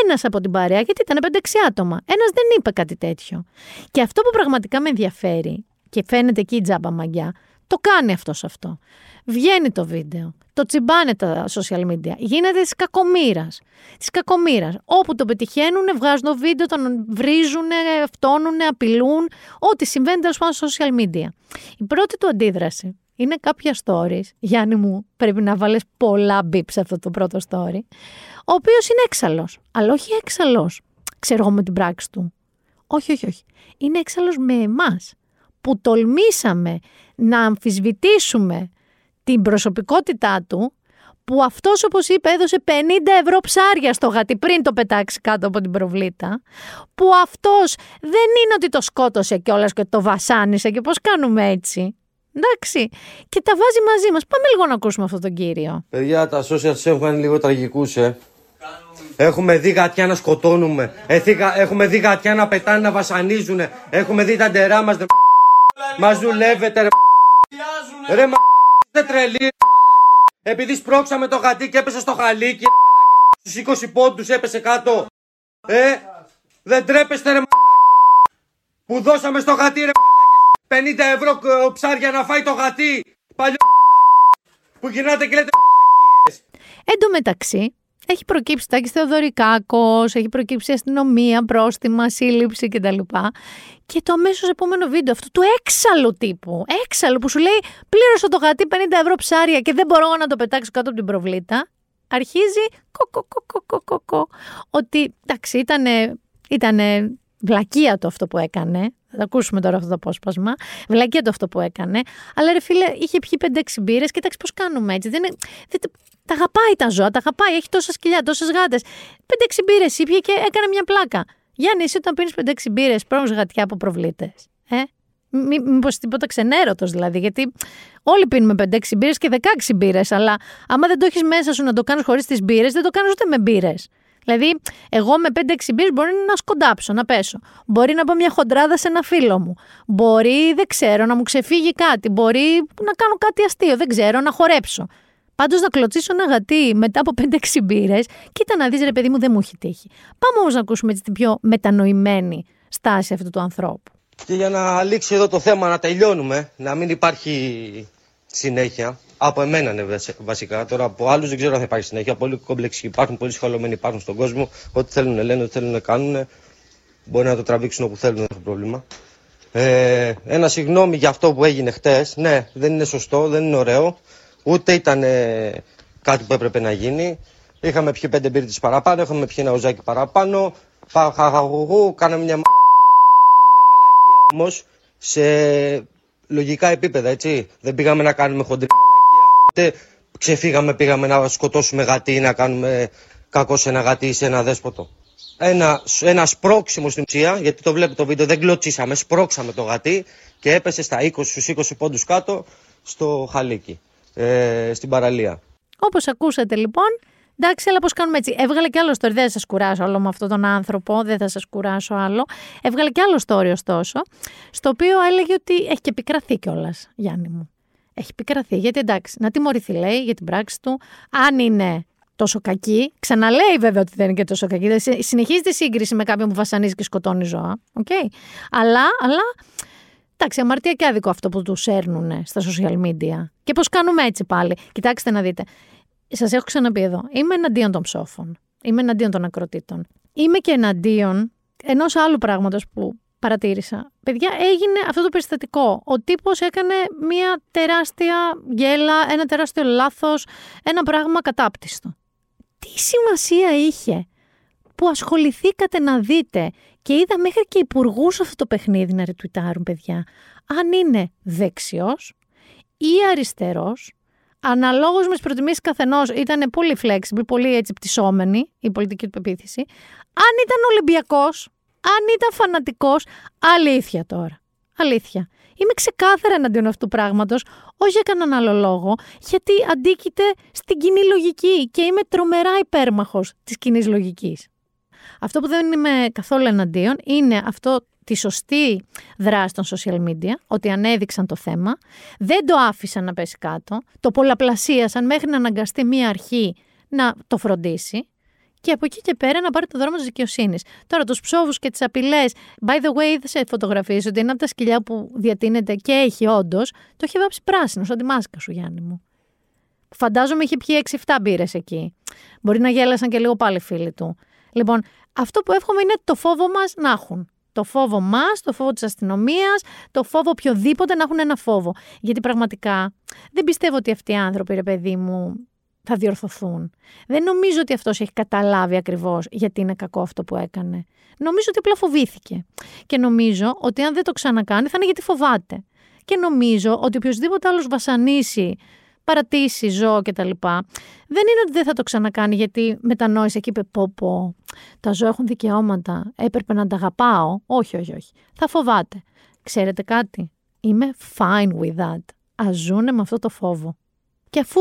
Ένας από την παρέα, γιατί ήταν 5-6 άτομα. Ένας δεν είπε κάτι τέτοιο. Και αυτό που πραγματικά με ενδιαφέρει, και φαίνεται εκεί η τζάμπα μαγιά, το κάνει αυτός αυτό. Βγαίνει το βίντεο. Το τσιμπάνε τα social media. Γίνεται της κακομήρα. Της κακομήρα. Όπου το πετυχαίνουν, βγάζουν το βίντεο, τον βρίζουν, φτώνουν, απειλούν. Ό,τι συμβαίνει τέλος πάντων στο social media. Η πρώτη του αντίδραση είναι κάποια stories. Γιάννη μου, πρέπει να βάλεις πολλά μπιπς σε αυτό το πρώτο story. Ο οποίος είναι έξαλλος. Αλλά όχι έξαλλος. Ξέρω εγώ με την πράξη του. Όχι, όχι, όχι. Είναι έξαλλος με εμάς. Που τολμήσαμε να αμφισβητήσουμε την προσωπικότητά του που αυτός όπως είπε έδωσε 50 ευρώ ψάρια στο γατί πριν το πετάξει κάτω από την προβλήτα που αυτός δεν είναι ότι το σκότωσε κιόλας και το βασάνισε και πώς κάνουμε έτσι. Εντάξει. Και τα βάζει μαζί μας. Πάμε λίγο να ακούσουμε αυτόν τον κύριο. Παιδιά, τα social σε έχουν κάνει λίγο τραγικούς, ε. Έχουμε δει γατιά να σκοτώνουμε. Εθήκα- Έχουμε δει γατιά να πετάνε, να βασανίζουν. Έχουμε δει τα ντερά μας. δε- Μας δουλεύετε, ρε. Ρε, μα είστε τρελοί. Επειδή σπρώξαμε το γατί και έπεσε στο χαλίκι. Στους 20 πόντους έπεσε κάτω. Ε, δεν τρέπεστε, ρε. Που δώσαμε στο γατί, ρε. 50 ευρώ ε, ψάρια να φάει το γατί. Παλιό. Που γυρνάτε και λέτε. Εν τω μεταξύ, έχει προκύψει Τάκης Θεοδωρικάκος, έχει προκύψει αστυνομία, πρόστιμα, σύλληψη κτλ. Και το αμέσως επόμενο βίντεο αυτό του έξαλλου τύπου, έξαλλου που σου λέει πλήρωσα το γατί 50 ευρώ ψάρια και δεν μπορώ να το πετάξω κάτω από την προβλήτα, αρχίζει κοκοκοκοκοκοκο ότι εντάξει ήτανε, ήτανε βλακεία το αυτό που έκανε, θα το ακούσουμε τώρα αυτό το απόσπασμα. Βλακία το αυτό που έκανε. Αλλά ρε φίλε, είχε πιει 5-6 μπύρες. Κοίταξε πώς κάνουμε έτσι. Δεν είναι, δεν, τα αγαπάει τα ζώα, τα αγαπάει. Έχει τόσα σκυλιά, τόσες γάτες. 5-6 μπύρες ήπια και έκανε μια πλάκα. Γιάννη, εσύ όταν πίνεις 5-6 μπύρες, πρώτο γατιά από προβλήτες. Ε; Μήπως τίποτα ξενέρωτος δηλαδή, γιατί όλοι πίνουμε 5-6 μπύρες και 16 μπύρες. Αλλά άμα δεν το έχεις μέσα σου να το κάνεις χωρίς τις μπύρες, δεν το κάνεις ούτε με μπύρες. Δηλαδή, εγώ με 5-6 μπύρε μπορεί να σκοντάψω, να πέσω. Μπορεί να πω μια χοντράδα σε ένα φίλο μου. Μπορεί, δεν ξέρω, να μου ξεφύγει κάτι. Μπορεί να κάνω κάτι αστείο, δεν ξέρω, να χορέψω. Πάντως να κλωτσίσω ένα γατί μετά από 5-6 μπύρε, κοίτα να δεις ρε παιδί μου, δεν μου έχει τύχει. Πάμε όμως να ακούσουμε έτσι την πιο μετανοημένη στάση αυτού του ανθρώπου. Και για να λήξει εδώ το θέμα, να τελειώνουμε, να μην υπάρχει συνέχεια. Από εμένα είναι βασικά. Τώρα από άλλους δεν ξέρω αν θα υπάρχει συνέχεια. Πολλοί κόμπλεξοι υπάρχουν, πολλοί σχολωμένοι υπάρχουν στον κόσμο. Ό,τι θέλουν λένε, ό,τι θέλουν κάνουν. Μπορεί να το τραβήξουν όπου θέλουν, δεν έχω πρόβλημα. Ε, ένα συγγνώμη για αυτό που έγινε χτες. Ναι, δεν είναι σωστό, δεν είναι ωραίο. Ούτε ήταν ε, κάτι που έπρεπε να γίνει. Είχαμε πιει πέντε μπύρτε παραπάνω, είχαμε πιει ένα οζάκι παραπάνω. Χαχαχουγού, κάναμε μια μαλακία. Όμως σε λογικά επίπεδα, έτσι. Δεν πήγαμε να κάνουμε χοντρή ούτε ξεφύγαμε, πήγαμε να σκοτώσουμε γατί ή να κάνουμε κακό σε ένα γατί ή σε ένα δέσποτο. Ένα, ένας σπρώξιμο στην ουσία, γιατί το βλέπετε το βίντεο, δεν κλωτσίσαμε, σπρώξαμε το γατί και έπεσε στα 20 στους 20 πόντους κάτω στο χαλίκι, ε, στην παραλία. Όπως ακούσατε λοιπόν, Εντάξει, αλλά πώς κάνουμε έτσι. Έβγαλε και άλλο story. Δεν θα σας κουράσω όλο με αυτόν τον άνθρωπο, δεν θα σας κουράσω άλλο. Έβγαλε και άλλο story ωστόσο, στο οποίο έλεγε ότι έχει και επικραθεί κιόλας, Γιάννη μου. Έχει επικραθεί. Γιατί εντάξει, να τιμωρηθεί λέει για την πράξη του. Αν είναι τόσο κακή, ξαναλέει βέβαια ότι δεν είναι και τόσο κακή. Συνεχίζει τη σύγκριση με κάποιον που βασανίζει και σκοτώνει ζώα. Okay. Αλλά, αλλά Εντάξει, αμαρτία και άδικο αυτό που τους σέρνουν στα social media. Και πώς κάνουμε έτσι πάλι. Κοιτάξτε να δείτε. Σας έχω ξαναπεί εδώ. Είμαι εναντίον των ψόφων. Είμαι εναντίον των ακροτήτων. Είμαι και εναντίον ενός άλλου πράγματος που παρατήρησα. Παιδιά, έγινε αυτό το περιστατικό. Ο τύπος έκανε μια τεράστια γέλα, ένα τεράστιο λάθος, ένα πράγμα κατάπτυστο. Τι σημασία είχε που ασχοληθήκατε να δείτε και είδα μέχρι και υπουργούς αυτό το παιχνίδι να ρετουιτάρουν, παιδιά. Αν είναι δεξιός ή αριστερός, αναλόγως με τις προτιμήσεις καθενός, ήταν πολύ flexible, πολύ έτσι πτυσσόμενη η πολιτική του πεποίθηση. Αν ήταν Ολυμπιακός, αν ήταν φανατικός, αλήθεια τώρα. Αλήθεια. Είμαι ξεκάθαρα εναντίον αυτού του πράγματος, όχι για κανέναν άλλο λόγο, γιατί αντίκειται στην κοινή λογική και είμαι τρομερά υπέρμαχος της κοινή λογικής. Αυτό που δεν είμαι καθόλου εναντίον είναι αυτό τη σωστή δράση των social media, ότι ανέδειξαν το θέμα, δεν το άφησαν να πέσει κάτω, το πολλαπλασίασαν μέχρι να αναγκαστεί μία αρχή να το φροντίσει και από εκεί και πέρα να πάρει το δρόμο της δικαιοσύνης. Τώρα, τους ψόβους και τις απειλές, by the way, δεν σε φωτογραφίε ότι είναι από τα σκυλιά που διατείνεται και έχει όντως, το έχει βάψει πράσινο, σαν τη μάσκα σου, Γιάννη μου. Φαντάζομαι είχε πιει 6-7 μπύρες εκεί. Μπορεί να γέλασαν και λίγο πάλι φίλοι του. Λοιπόν, αυτό που εύχομαι είναι το φόβο μας να έχουν. Το φόβο μας, το φόβο της αστυνομίας, το φόβο οποιοδήποτε να έχουν ένα φόβο. Γιατί πραγματικά δεν πιστεύω ότι αυτοί οι άνθρωποι, ρε παιδί μου, θα διορθωθούν. Δεν νομίζω ότι αυτός έχει καταλάβει ακριβώς γιατί είναι κακό αυτό που έκανε. Νομίζω ότι απλά φοβήθηκε. Και νομίζω ότι αν δεν το ξανακάνει θα είναι γιατί φοβάται. Και νομίζω ότι οποιοδήποτε άλλος βασανίσει, παρατήσεις ζώο κτλ. Δεν είναι ότι δεν θα το ξανακάνει γιατί μετανόησε και είπε πω πω, τα ζώα έχουν δικαιώματα, έπρεπε να τα αγαπάω. Όχι, όχι, όχι. Θα φοβάται. Ξέρετε κάτι, είμαι fine with that. Ας ζούνε με αυτό το φόβο. Και αφού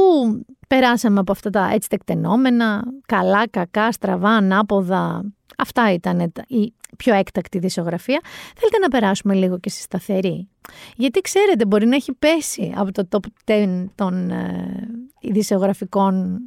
περάσαμε από αυτά τα έτσι τεκτενόμενα, καλά, κακά, στραβά, ανάποδα, αυτά ήταν οι πιο έκτακτη δισογραφία. Θέλετε να περάσουμε λίγο και στη σταθερή. Γιατί ξέρετε, μπορεί να έχει πέσει από το top 10 των ε, ειδησιογραφικών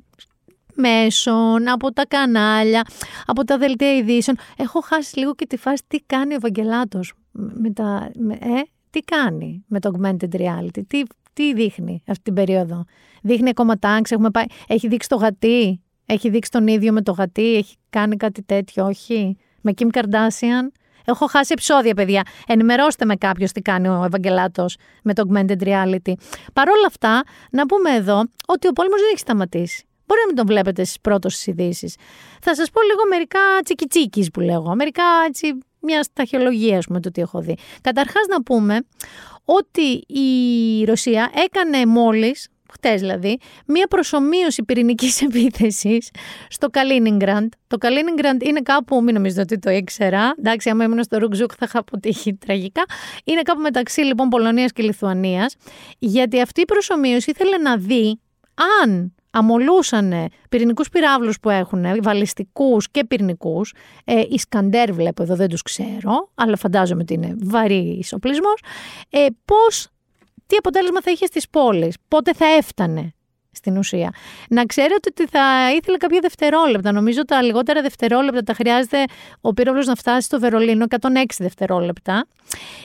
μέσων, από τα κανάλια, από τα δελτία ειδήσεων. Έχω χάσει λίγο και τη φάση τι κάνει ο Ευαγγελάτος με τα, με, ε, τι κάνει με το augmented reality, τι, τι δείχνει αυτή την περίοδο; Δείχνει ακόμα τάγκς, έχουμε πάει, έχει δείξει το γατί, έχει δείξει τον ίδιο με το γατί, έχει κάνει κάτι τέτοιο, όχι. Με Kim Kardashian; Έχω χάσει επεισόδια, παιδιά. Ενημερώστε με κάποιος τι κάνει ο Ευαγγελάτος με το augmented reality. Παρ' όλα αυτά, να πούμε εδώ ότι ο πόλεμος δεν έχει σταματήσει. Μπορεί να μην τον βλέπετε στις πρώτες ειδήσεις. Θα σας πω λίγο μερικά τσικιτσίκις που λέγω. Μερικά έτσι, μια σταχυολογία, με το τι έχω δει. Καταρχάς, να πούμε ότι η Ρωσία έκανε μόλις χτες δηλαδή, μία προσωμείωση πυρηνικής επίθεσης στο Καλίνιγκραντ. Το Καλίνιγκραντ είναι κάπου, μην νομίζετε ότι το ήξερα. Εντάξει, άμα ήμουν στο Ρουκζούκ θα είχα αποτύχει τραγικά. Είναι κάπου μεταξύ λοιπόν Πολωνίας και Λιθουανίας. Γιατί αυτή η προσωμείωση ήθελε να δει αν αμολούσαν πυρηνικούς πυράβλους που έχουν, βαλιστικούς και πυρηνικούς. Ε, Ισκαντέρ βλέπω εδώ, δεν τους ξέρω, αλλά φαντάζομαι ότι είναι βαρύ οπλισμό. Ε, Πώς τι αποτέλεσμα θα είχε στις πόλεις, πότε θα έφτανε στην ουσία; Να ξέρετε ότι θα ήθελε κάποια δευτερόλεπτα. Νομίζω τα λιγότερα δευτερόλεπτα τα χρειάζεται ο πύραυλος να φτάσει στο Βερολίνο 106 δευτερόλεπτα.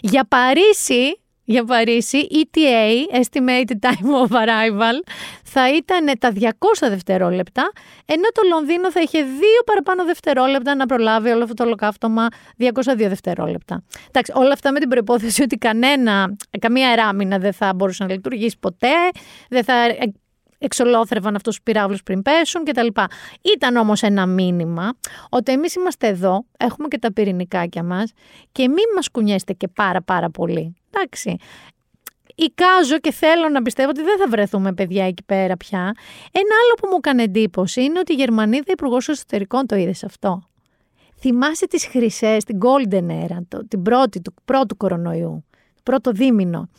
Για Παρίσι για Παρίσι, ETA, Estimated Time of Arrival, θα ήταν τα 200 δευτερόλεπτα, ενώ το Λονδίνο θα είχε δύο παραπάνω δευτερόλεπτα να προλάβει όλο αυτό το ολοκαύτωμα 202 δευτερόλεπτα. Εντάξει, όλα αυτά με την προπόθεση ότι κανένα, καμία εράμινα δεν θα μπορούσε να λειτουργήσει ποτέ, δεν θα εξολόθρευαν αυτούς τους πυράβλους πριν πέσουν κτλ. Ήταν όμως ένα μήνυμα ότι εμείς είμαστε εδώ, έχουμε και τα πυρηνικάκια μας και μην μας κουνιέστε και πάρα πάρα πολύ. Εντάξει, Εικάζω και θέλω να πιστεύω ότι δεν θα βρεθούμε παιδιά εκεί πέρα πια. Ένα άλλο που μου έκανε εντύπωση είναι ότι η Γερμανίδα Υπουργός Εσωτερικών το είδε αυτό. Θυμάσαι τις χρυσές, την Golden Era, το, την πρώτη, του πρώτου κορονοϊού πρώτο δίμηνο,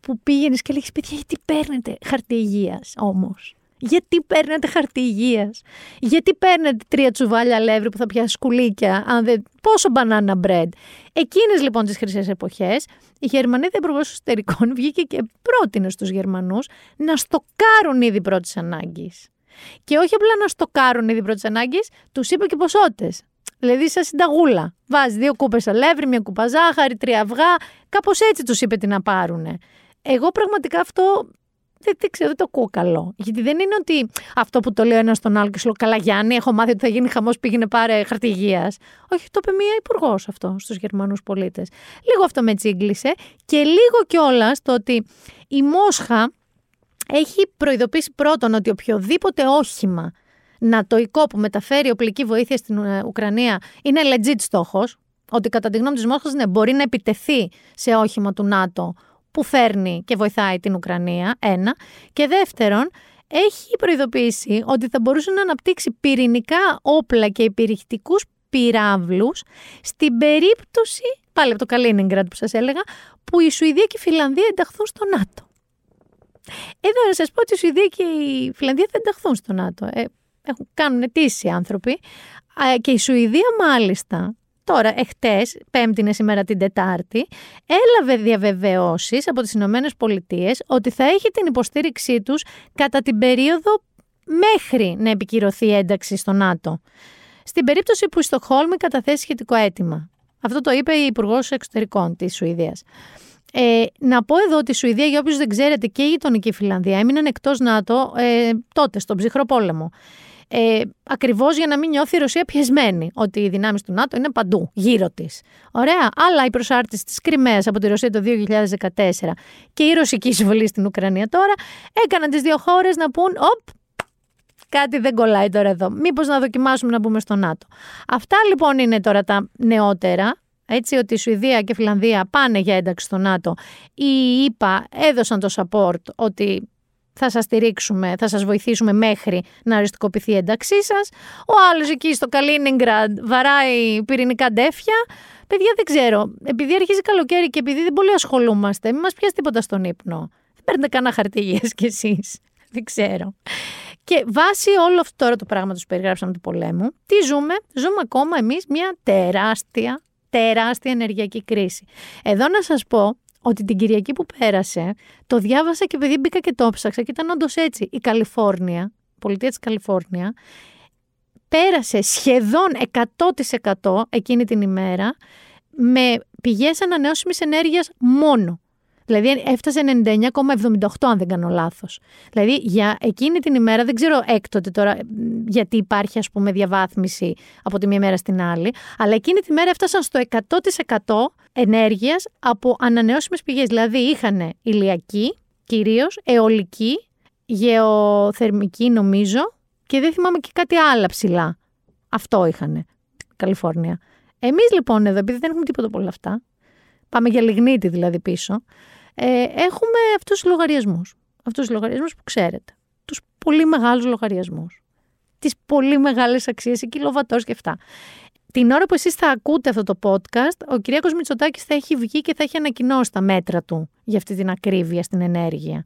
που πήγαινες και λέγεις παιδιά γιατί παίρνετε χαρτί υγείας όμως; Γιατί παίρνετε χαρτί υγείας; Γιατί παίρνετε τρία τσουβάλια αλεύρι που θα πιάσει σκουλίκια, αν δεν. Πόσο banana bread; Εκείνες λοιπόν τις χρυσές εποχές, η Γερμανίδα Υπουργό Εσωτερικών βγήκε και πρότεινε στους Γερμανούς να στοκάρουν ήδη πρώτης ανάγκης. Και όχι απλά να στοκάρουν ήδη πρώτης ανάγκης, τους είπε και ποσότητες. Δηλαδή, σαν συνταγούλα. Βάζεις δύο κούπες αλεύρι, μια κούπα ζάχαρη, τρία αυγά. Κάπως έτσι τους είπε τι να πάρουν. Εγώ πραγματικά αυτό δεν, δεν ξέρω, δεν το ακούω καλό. Γιατί δεν είναι ότι αυτό που το λέω ένας στον άλλο και σου λέω Καλά, Γιάννη, έχω μάθει ότι θα γίνει χαμός, πήγαινε πάρε χαρτί υγείας. Όχι, το είπε μία υπουργός αυτό στους Γερμανούς πολίτες. Λίγο αυτό με τσίγκλισε και λίγο κιόλας το ότι η Μόσχα έχει προειδοποιήσει πρώτον ότι οποιοδήποτε όχημα νατοϊκό που μεταφέρει οπλική βοήθεια στην ε, Ουκρανία είναι legit στόχος. Ότι κατά τη γνώμη της Μόσχας ναι, μπορεί να επιτεθεί σε όχημα του ΝΑΤΟ που φέρνει και βοηθάει την Ουκρανία. Ένα. Και δεύτερον, έχει προειδοποιήσει ότι θα μπορούσε να αναπτύξει πυρηνικά όπλα και υπηρεχτικού πυράβλους στην περίπτωση, πάλι από το Καλίνιγκραντ που σας έλεγα, που η Σουηδία και η Φιλανδία ενταχθούν στο ΝΑΤΟ. Εδώ να σας πω ότι η Σουηδία και η Φιλανδία θα ενταχθούν στο ΝΑΤΟ. Ε, έχουν, κάνουν αιτήσει άνθρωποι. Και η Σουηδία μάλιστα, τώρα εχθές, πέμπτη είναι σήμερα την Τετάρτη, έλαβε διαβεβαιώσεις από τις Ηνωμένες Πολιτείες ότι θα έχει την υποστήριξή τους κατά την περίοδο μέχρι να επικυρωθεί η ένταξη στο ΝΑΤΟ. Στην περίπτωση που η Στοχόλμη καταθέσει σχετικό αίτημα. Αυτό το είπε η Υπουργός Εξωτερικών της Σουηδίας. Ε, να πω εδώ ότι η Σουηδία, για όποιους δεν ξέρετε, και η γειτονική Φιλανδία έμειναν εκτός ΝΑΤΟ ε, τότε, στον ψυχρό πόλεμο. Ε, Ακριβώς για να μην νιώθει η Ρωσία πιεσμένη, ότι οι δυνάμεις του ΝΑΤΟ είναι παντού, γύρω της. Ωραία. Αλλά η προσάρτηση της Κρυμαίας από τη Ρωσία το 2014 και η ρωσική εισβολή στην Ουκρανία τώρα έκαναν τις δύο χώρες να πούν, Οπ, κάτι δεν κολλάει τώρα εδώ. Μήπως να δοκιμάσουμε να μπούμε στο ΝΑΤΟ. Αυτά λοιπόν είναι τώρα τα νεότερα. Έτσι ότι η Σουηδία και η Φιλανδία πάνε για ένταξη στο ΝΑΤΟ. Οι ΙΠΑ έδωσαν το support ότι θα σας στηρίξουμε, θα σας βοηθήσουμε μέχρι να οριστικοποιηθεί η ένταξή σας. Ο άλλος εκεί στο Καλίνιγκραντ βαράει πυρηνικά ντέφια. Παιδιά δεν ξέρω, επειδή αρχίζει καλοκαίρι και επειδή δεν πολύ ασχολούμαστε, μην μας πιάσεις τίποτα στον ύπνο. Δεν παίρνετε κανένα χαρτί υγείας κι εσείς. Δεν ξέρω. Και βάσει όλο αυτό τώρα το πράγμα που περιγράψαμε του πολέμου, τι ζούμε, ζούμε ακόμα εμείς μια τεράστια τεράστια ενεργειακή κρίση. Εδώ να σας πω ότι την Κυριακή που πέρασε, το διάβασα και επειδή μπήκα και το ψάξα και ήταν όντως έτσι. Η Καλιφόρνια, πολιτεία της Καλιφόρνια, πέρασε σχεδόν 100% εκείνη την ημέρα με πηγές ανανεώσιμης ενέργειας μόνο. Δηλαδή έφτασε 99,78 αν δεν κάνω λάθος. Δηλαδή για εκείνη την ημέρα, δεν ξέρω έκτοτε τώρα γιατί υπάρχει ας πούμε διαβάθμιση από τη μία μέρα στην άλλη, αλλά εκείνη την μέρα έφτασαν στο 100% ενέργειας από ανανεώσιμες πηγές. Δηλαδή είχαν ηλιακή, κυρίως αιωλική, γεωθερμική νομίζω και δεν θυμάμαι και κάτι άλλο ψηλά. Αυτό είχαν. Καλιφόρνια. Εμείς λοιπόν εδώ, επειδή δεν έχουμε τίποτα από όλα αυτά, πάμε για λιγνίτη δηλαδή πίσω, ε, έχουμε αυτούς τους λογαριασμούς. Αυτούς τους λογαριασμούς που ξέρετε. Τους πολύ μεγάλους λογαριασμούς. Τις πολύ μεγάλες αξίες, οι κιλοβατός και αυτά. Την ώρα που εσείς θα ακούτε αυτό το podcast, ο Κυριάκος Μητσοτάκης θα έχει βγει και θα έχει ανακοινώσει τα μέτρα του για αυτή την ακρίβεια στην ενέργεια.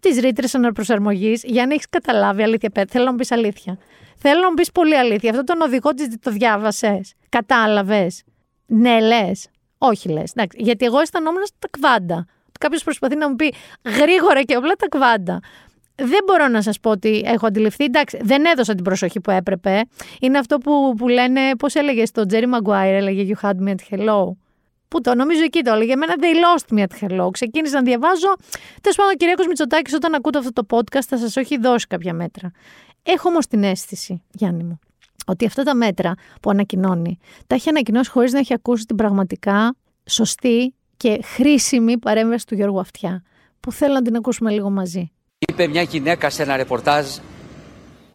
Τις ρήτρες αναπροσαρμογής, για να έχεις καταλάβει αλήθεια, θέλω να μου πεις αλήθεια. Θέλω να μου πεις πολύ αλήθεια. Αυτό τον οδηγό της το διάβασες. Κατάλαβες. Ναι, λες. Όχι λες. Γιατί εγώ αισθανόμουν τα κβάντα κάποιος προσπαθεί να μου πει γρήγορα και απλά τα κβάντα. Δεν μπορώ να σας πω ότι έχω αντιληφθεί. Εντάξει, δεν έδωσα την προσοχή που έπρεπε. Είναι αυτό που, που λένε, πώς έλεγες στο Τζέρι Μαγκουάιρ, έλεγε You had me at hello. Πού το, νομίζω εκεί το έλεγε. Εμένα they lost me at hello. Ξεκίνησα να διαβάζω. Τέλος πάντων, ο Κυριακός Μητσοτάκης, όταν ακούτε αυτό το podcast, θα σας έχει δώσει κάποια μέτρα. Έχω όμως την αίσθηση, Γιάννη μου, ότι αυτά τα μέτρα που ανακοινώνει, τα έχει ανακοινώσει χωρίς να έχει ακούσει την πραγματικά σωστή και χρήσιμη παρέμβαση του Γιώργου Αυτιά, που θέλω να την ακούσουμε λίγο μαζί. Είπε μια γυναίκα σε ένα ρεπορτάζ,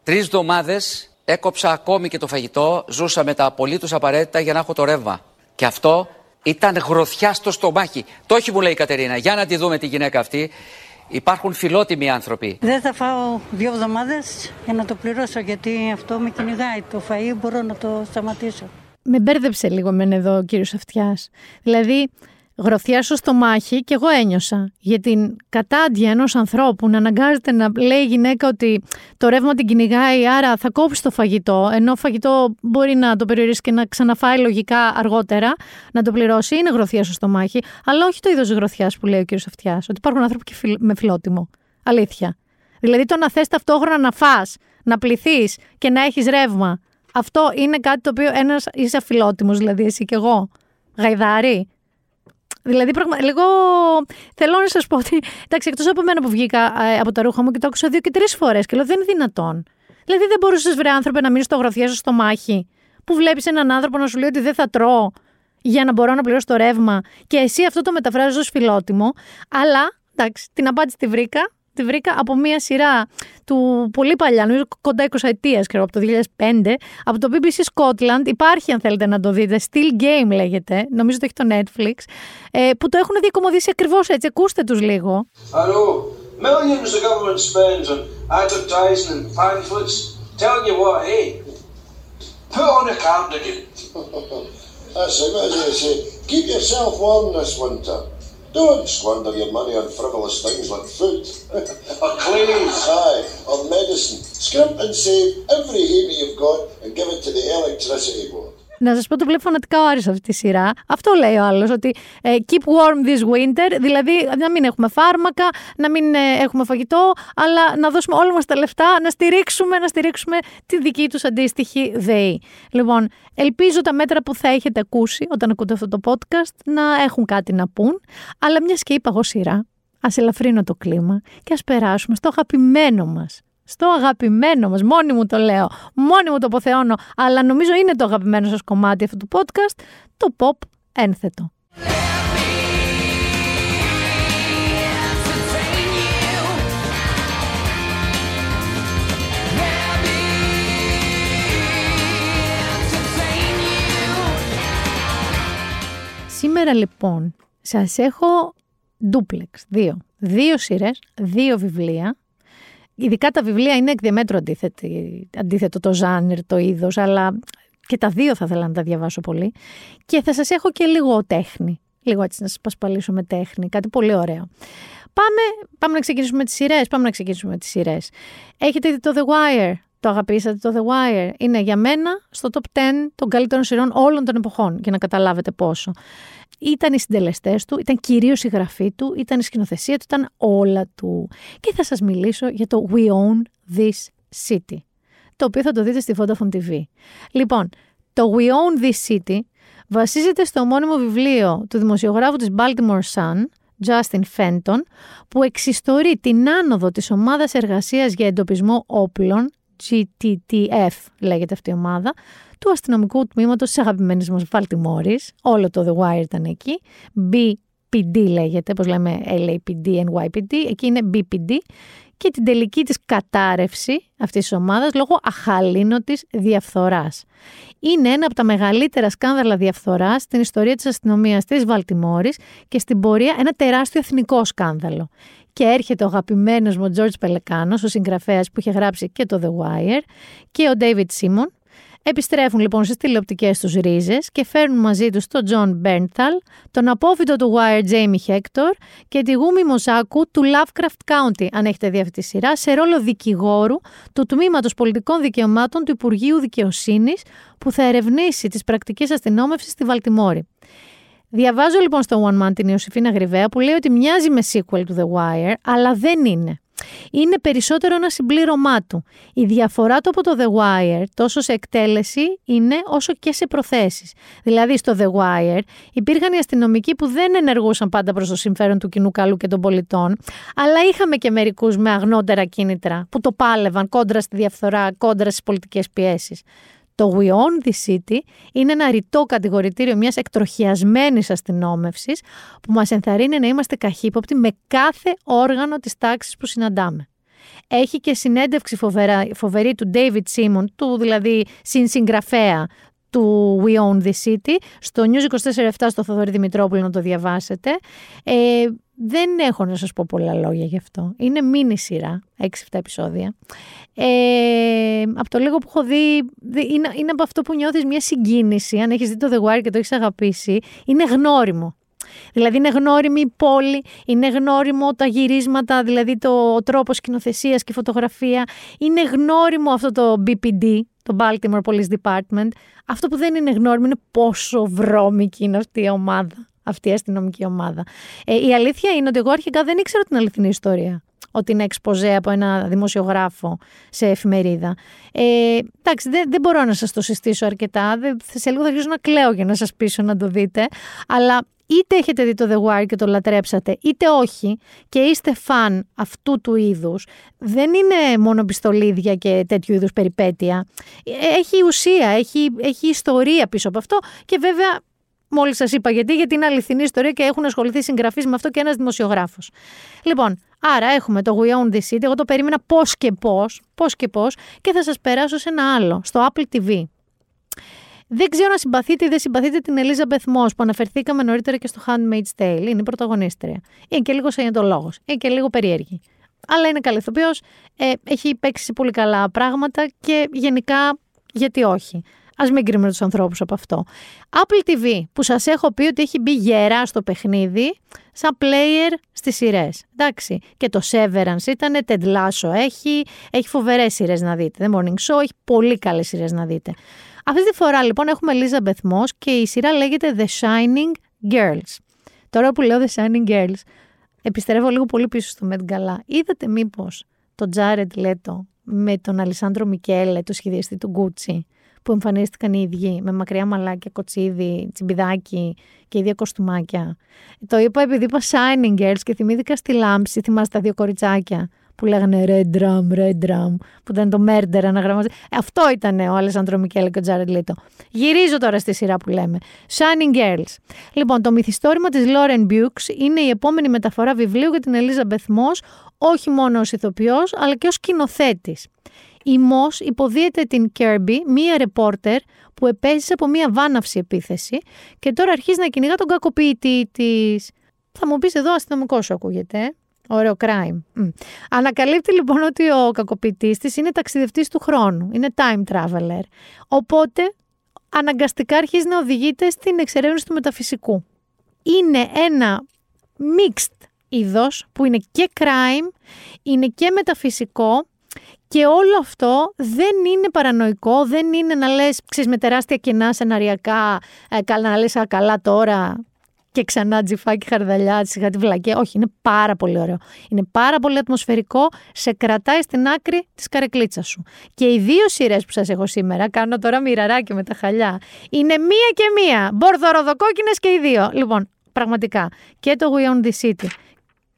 τρεις εβδομάδες έκοψα ακόμη και το φαγητό, ζούσα με τα απολύτως απαραίτητα για να έχω το ρεύμα. Και αυτό ήταν γροθιά στο στομάχι. Το όχι μου λέει η Κατερίνα, για να τη δούμε τη γυναίκα αυτή. Υπάρχουν φιλότιμοι άνθρωποι. Δεν θα φάω δύο εβδομάδες για να το πληρώσω, γιατί αυτό με κυνηγάει. Το φαΐ μπορώ να το σταματήσω. Με μπέρδεψε λίγο μεν εδώ ο κύριος Αυτιάς. Δηλαδή, γροθιά στο στομάχι και εγώ ένιωσα για την κατάντια ενός ανθρώπου να αναγκάζεται να λέει η γυναίκα ότι το ρεύμα την κυνηγάει, άρα θα κόψει το φαγητό, ενώ φαγητό μπορεί να το περιορίσει και να ξαναφάει λογικά αργότερα, να το πληρώσει. Είναι γροθιά στο στομάχι, αλλά όχι το είδος γροθιάς που λέει ο κ. Αυτιάς, ότι υπάρχουν άνθρωποι και με φιλότιμο. Αλήθεια. Δηλαδή το να θες ταυτόχρονα να φά, να πληθείς και να έχεις ρεύμα. Αυτό είναι κάτι το οποίο ένας είσαι αφιλότιμο, δηλαδή εσύ και εγώ. Γαϊδάρι. Δηλαδή, πραγμα... λίγο θέλω να σας πω ότι. Εντάξει, εκτός από μένα που βγήκα ε, από τα ρούχα μου και το άκουσα δύο και τρεις φορές και λέω δεν είναι δυνατόν. Δηλαδή, δεν μπορούσες, βρε άνθρωπε, να μείνει στο γραφείο σου στο μάχη, που βλέπεις έναν άνθρωπο να σου λέει ότι δεν θα τρώω για να μπορώ να πληρώσω το ρεύμα και εσύ αυτό το μεταφράζεις ως φιλότιμο. Αλλά, εντάξει, την απάντηση τη βρήκα τη βρήκα από μία σειρά του πολύ παλιά, νομίζω κοντά 20 ετία, από το 2005, από το BBC Scotland. Υπάρχει, αν θέλετε να το δείτε. Still Game λέγεται. Νομίζω το έχει το Netflix. Ε, που το έχουν διακομωδήσει ακριβώ έτσι. Ακούστε του λίγο. Hello. Millions the government spends on advertising and pamphlets. Tell you what, hey, put on a cardigan. That's it, as I say. Keep yourself warm this winter. Don't squander your money on frivolous things like food. or clothes. Aye, or medicine. Scrimp and save every penny you've got and give it to the electricity board. Να σας πω το βλέπω φανατικά ο Άρης αυτή τη σειρά. Αυτό λέει ο άλλος, ότι ε, keep warm this winter, δηλαδή να μην έχουμε φάρμακα, να μην ε, έχουμε φαγητό, αλλά να δώσουμε όλα μας τα λεφτά, να στηρίξουμε, να στηρίξουμε τη δική τους αντίστοιχη ΔΕΗ. Λοιπόν, ελπίζω τα μέτρα που θα έχετε ακούσει όταν ακούτε αυτό το podcast να έχουν κάτι να πούν, αλλά μιας και είπα εγώ σειρά, ας ελαφρύνω το κλίμα και ας περάσουμε στο αγαπημένο μας στο αγαπημένο μας, μόνη μου το λέω, μόνη μου το αποθεώνω, αλλά νομίζω είναι το αγαπημένο σας κομμάτι αυτού του podcast, το pop ένθετο. Σήμερα λοιπόν σας έχω duplex, δύο. Δύο σειρές, δύο βιβλία Ειδικά τα βιβλία είναι εκ διαμέτρου αντίθετο το ζάνερ, το είδος, αλλά και τα δύο θα ήθελα να τα διαβάσω πολύ. Και θα σας έχω και λίγο τέχνη, λίγο έτσι να σας πασπαλίσω με τέχνη, κάτι πολύ ωραίο. Πάμε, πάμε να ξεκινήσουμε με τις σειρές, πάμε να ξεκινήσουμε με τις σειρές. Έχετε δει το The Wire, Το αγαπήσατε το The Wire. Είναι για μένα στο top 10 των καλύτερων σειρών όλων των εποχών, για να καταλάβετε πόσο. Ήταν οι συντελεστές του, ήταν κυρίως η γραφή του, ήταν η σκηνοθεσία του, ήταν όλα του. Και θα σας μιλήσω για το We Own This City, το οποίο θα το δείτε στη Vodafone TV. Λοιπόν, το We Own This City βασίζεται στο ομώνυμο βιβλίο του δημοσιογράφου της Baltimore Sun, Justin Fenton, που εξιστορεί την άνοδο της ομάδας εργασίας για εντοπισμό όπλων, GTTF λέγεται αυτή η ομάδα, του αστυνομικού τμήματος της αγαπημένης μας Βαλτιμόρης, όλο το The Wire ήταν εκεί, BPD λέγεται, όπως λέμε LAPD, NYPD, εκεί είναι BPD και την τελική της κατάρρευση αυτής της ομάδας λόγω αχαλήνωτης διαφθοράς. Είναι ένα από τα μεγαλύτερα σκάνδαλα διαφθοράς στην ιστορία της αστυνομίας της Βαλτιμόρης και στην πορεία ένα τεράστιο εθνικό σκάνδαλο. Και έρχεται ο αγαπημένος μου George Πελεκάνος, ο συγγραφέας που είχε γράψει και το The Wire και ο David Simon, Επιστρέφουν λοιπόν στις τηλεοπτικές τους ρίζες και φέρνουν μαζί τους τον John Μπέρνθαλ, τον απόφυτο του Wire Jamie Hector και τη Γούμη Μοσάκου του Lovecraft County, αν έχετε δει αυτή τη σειρά, σε ρόλο δικηγόρου του Τμήματος Πολιτικών Δικαιωμάτων του Υπουργείου Δικαιοσύνης που θα ερευνήσει τις πρακτικές αστυνόμευσης στη Βαλτιμόρη. Διαβάζω λοιπόν στο One Man την Ιωσήφινα Γρυβαία που λέει ότι μοιάζει με sequel του The Wire, αλλά δεν είναι είναι περισσότερο ένα συμπλήρωμά του. Η διαφορά του από το The Wire, τόσο σε εκτέλεση, είναι όσο και σε προθέσεις. Δηλαδή στο The Wire υπήρχαν οι αστυνομικοί που δεν ενεργούσαν πάντα προς το συμφέρον του κοινού καλού και των πολιτών, αλλά είχαμε και μερικούς με αγνότερα κίνητρα που το πάλευαν κόντρα στη διαφθορά, κόντρα στις πολιτικές πιέσεις. Το We Own the City είναι ένα ρητό κατηγορητήριο μιας εκτροχιασμένης αστυνόμευσης που μας ενθαρρύνει να είμαστε καχύποπτοι με κάθε όργανο της τάξης που συναντάμε. Έχει και συνέντευξη φοβερά, φοβερή του David Simon, του δηλαδή συνσυγγραφέα του We Own the City, στο News 24-7 στο Θοδωρή Δημητρόπουλο να το διαβάσετε. Ε, δεν έχω να σας πω πολλά λόγια γι' αυτό. Είναι μίνι σειρά, 6-7 επεισόδια. Ε, από το λίγο που έχω δει, είναι, είναι από αυτό που νιώθεις μια συγκίνηση, αν έχεις δει το The Wire και το έχεις αγαπήσει, είναι γνώριμο. Δηλαδή είναι γνώριμη η πόλη, είναι γνώριμο τα γυρίσματα, δηλαδή το ο τρόπος σκηνοθεσίας και φωτογραφία. Είναι γνώριμο αυτό το BPD, το Baltimore Police Department. Αυτό που δεν είναι γνώριμο είναι πόσο βρώμικη είναι αυτή η ομάδα αυτή η αστυνομική ομάδα. Ε, η αλήθεια είναι ότι εγώ αρχικά δεν ήξερα την αληθινή ιστορία. Ότι είναι εξποζέ από ένα δημοσιογράφο σε εφημερίδα. Ε, εντάξει, δεν, δεν μπορώ να σας το συστήσω αρκετά. Δεν, σε λίγο θα αρχίσω να κλαίω για να σας πείσω να το δείτε. Αλλά είτε έχετε δει το The Wire και το λατρέψατε, είτε όχι, και είστε φαν αυτού του είδους, δεν είναι μόνο πιστολίδια και τέτοιου είδους περιπέτεια. Έχει ουσία, έχει, έχει ιστορία πίσω από αυτό και βέβαια Μόλις σας είπα γιατί, γιατί είναι αληθινή ιστορία και έχουν ασχοληθεί συγγραφείς με αυτό και ένας δημοσιογράφος. Λοιπόν, άρα έχουμε το We Own the City. Εγώ το περίμενα πώς και πώς, πώς και πώς, και θα σας περάσω σε ένα άλλο, στο Apple TV. Δεν ξέρω αν συμπαθείτε ή δεν συμπαθείτε την Elizabeth Moss που αναφερθήκαμε νωρίτερα και στο Handmaid's Tale. Είναι η πρωταγωνίστρια. Είναι και λίγο σαγεντολόγο. Είναι και λίγο περίεργη. Αλλά είναι καλή ηθοποιός. Ε, έχει παίξει πολύ καλά πράγματα και γενικά γιατί όχι. Α μην κρίνουμε τους ανθρώπους από αυτό. Apple TV, που σας έχω πει ότι έχει μπει γερά στο παιχνίδι, σαν player στις σειρές. Εντάξει. Και το Severance ήταν, Ted Lasso έχει, έχει φοβερές σειρές να δείτε. The Morning Show έχει πολύ καλές σειρές να δείτε. Αυτή τη φορά λοιπόν έχουμε Elizabeth Moss και η σειρά λέγεται The Shining Girls. Τώρα που λέω The Shining Girls, επιστρέφω λίγο πολύ πίσω στο Met Gala. Είδατε μήπως τον Jared Leto με τον Αλισάνδρο Μικέλε, το σχεδιαστή του Gucci, που εμφανίστηκαν οι ίδιοι με μακριά μαλάκια, κοτσίδι, τσιμπιδάκι και ίδια κοστούμάκια. Το είπα επειδή είπα Shining Girls και θυμήθηκα στη λάμψη, θυμάστε τα δύο κοριτσάκια που λέγανε Red Drum, Red Drum, που ήταν το Murder αναγραμματικό. Ε, αυτό ήταν ο Αλεσάνδρο Μικέλε και ο Τζάρετ Λίτο. Γυρίζω τώρα στη σειρά που λέμε. Shining Girls. Λοιπόν, το μυθιστόρημα της Lauren Bukes είναι η επόμενη μεταφορά βιβλίου για την Elizabeth Moss, όχι μόνο ως ηθοποιός, αλλά και ως σκηνοθέτης η Μος υποδίεται την Κέρμπι, μία ρεπόρτερ που επέζησε από μία βάναυση επίθεση και τώρα αρχίζει να κυνηγά τον κακοποιητή της. Θα μου πεις εδώ αστυνομικό σου ακούγεται. Ωραίο crime. Ανακαλύπτει λοιπόν ότι ο κακοποιητής της είναι ταξιδευτής του χρόνου. Είναι time traveler. Οπότε αναγκαστικά αρχίζει να οδηγείται στην εξερεύνηση του μεταφυσικού. Είναι ένα mixed είδος που είναι και crime, είναι και μεταφυσικό Και όλο αυτό δεν είναι παρανοϊκό, δεν είναι να λες, ξέρεις, με τεράστια κοινά σεναριακά, ε, καλά, να λες, α, καλά τώρα, και ξανά τζιφάκι χαρδαλιά, σιγά τη βλακέ. Όχι, είναι πάρα πολύ ωραίο. Είναι πάρα πολύ ατμοσφαιρικό, σε κρατάει στην άκρη της καρεκλίτσας σου. Και οι δύο σειρές που σας έχω σήμερα, κάνω τώρα μοιραράκι με τα χαλιά, είναι μία και μία. Μπορδοροδοκόκκινε και οι δύο. Λοιπόν, πραγματικά και το We Own the City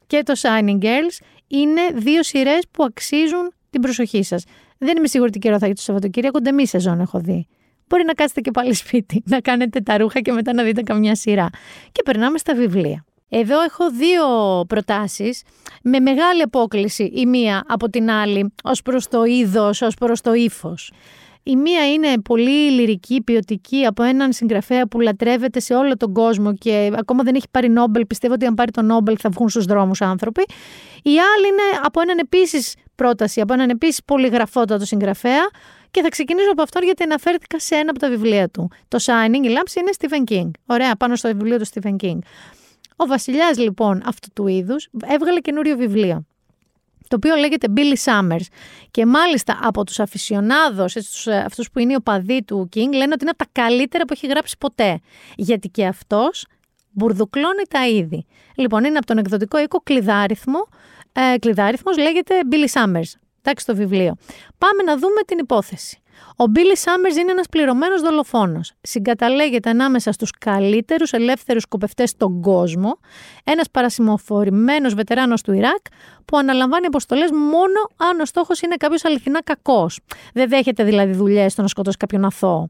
και το Shining Girls είναι δύο σειρές που αξίζουν την προσοχή σας. Δεν είμαι σίγουρη τι καιρό θα έχει το Σαββατοκύριακο, μη σεζόν έχω δει μπορεί να κάτσετε και πάλι σπίτι, να κάνετε τα ρούχα και μετά να δείτε καμιά σειρά. Και περνάμε στα βιβλία. Εδώ έχω δύο προτάσεις με μεγάλη απόκληση η μία από την άλλη ως προς το είδος, ως προς το ύφος. Η μία είναι πολύ λυρική, ποιοτική από έναν συγγραφέα που λατρεύεται σε όλο τον κόσμο και ακόμα δεν έχει πάρει Νόμπελ. Πιστεύω ότι αν πάρει τον Νόμπελ θα βγουν στους δρόμους άνθρωποι. Η άλλη είναι από έναν επίσης πρόταση, από έναν επίσης πολυγραφότατο συγγραφέα και θα ξεκινήσω από αυτό γιατί αναφέρθηκα σε ένα από τα βιβλία του. Το Shining, η λάμψη είναι Stephen King. Ωραία, πάνω στο βιβλίο του Stephen King. Ο βασιλιάς λοιπόν αυτού του είδους έβγαλε καινούριο βιβλίο το οποίο λέγεται Billy Summers. Και μάλιστα από τους αφισιονάδος, ε, αυτούς που είναι οι οπαδοί του King, λένε ότι είναι από τα καλύτερα που έχει γράψει ποτέ. Γιατί και αυτός μπουρδουκλώνει τα είδη. Λοιπόν, είναι από τον εκδοτικό οίκο Κλειδάριθμο. Ε, κλειδάριθμος λέγεται Billy Summers. Εντάξει το βιβλίο. Πάμε να δούμε την υπόθεση. Ο Μπίλι Σάμερ είναι ένας πληρωμένος δολοφόνος. Συγκαταλέγεται ανάμεσα στους καλύτερους ελεύθερους σκοπευτές στον κόσμο, ένας παρασημοφορημένος βετεράνος του Ιράκ που αναλαμβάνει αποστολές μόνο αν ο στόχος είναι κάποιος αληθινά κακός. Δεν δέχεται δηλαδή δουλειές στο να σκοτώσει κάποιον αθώο.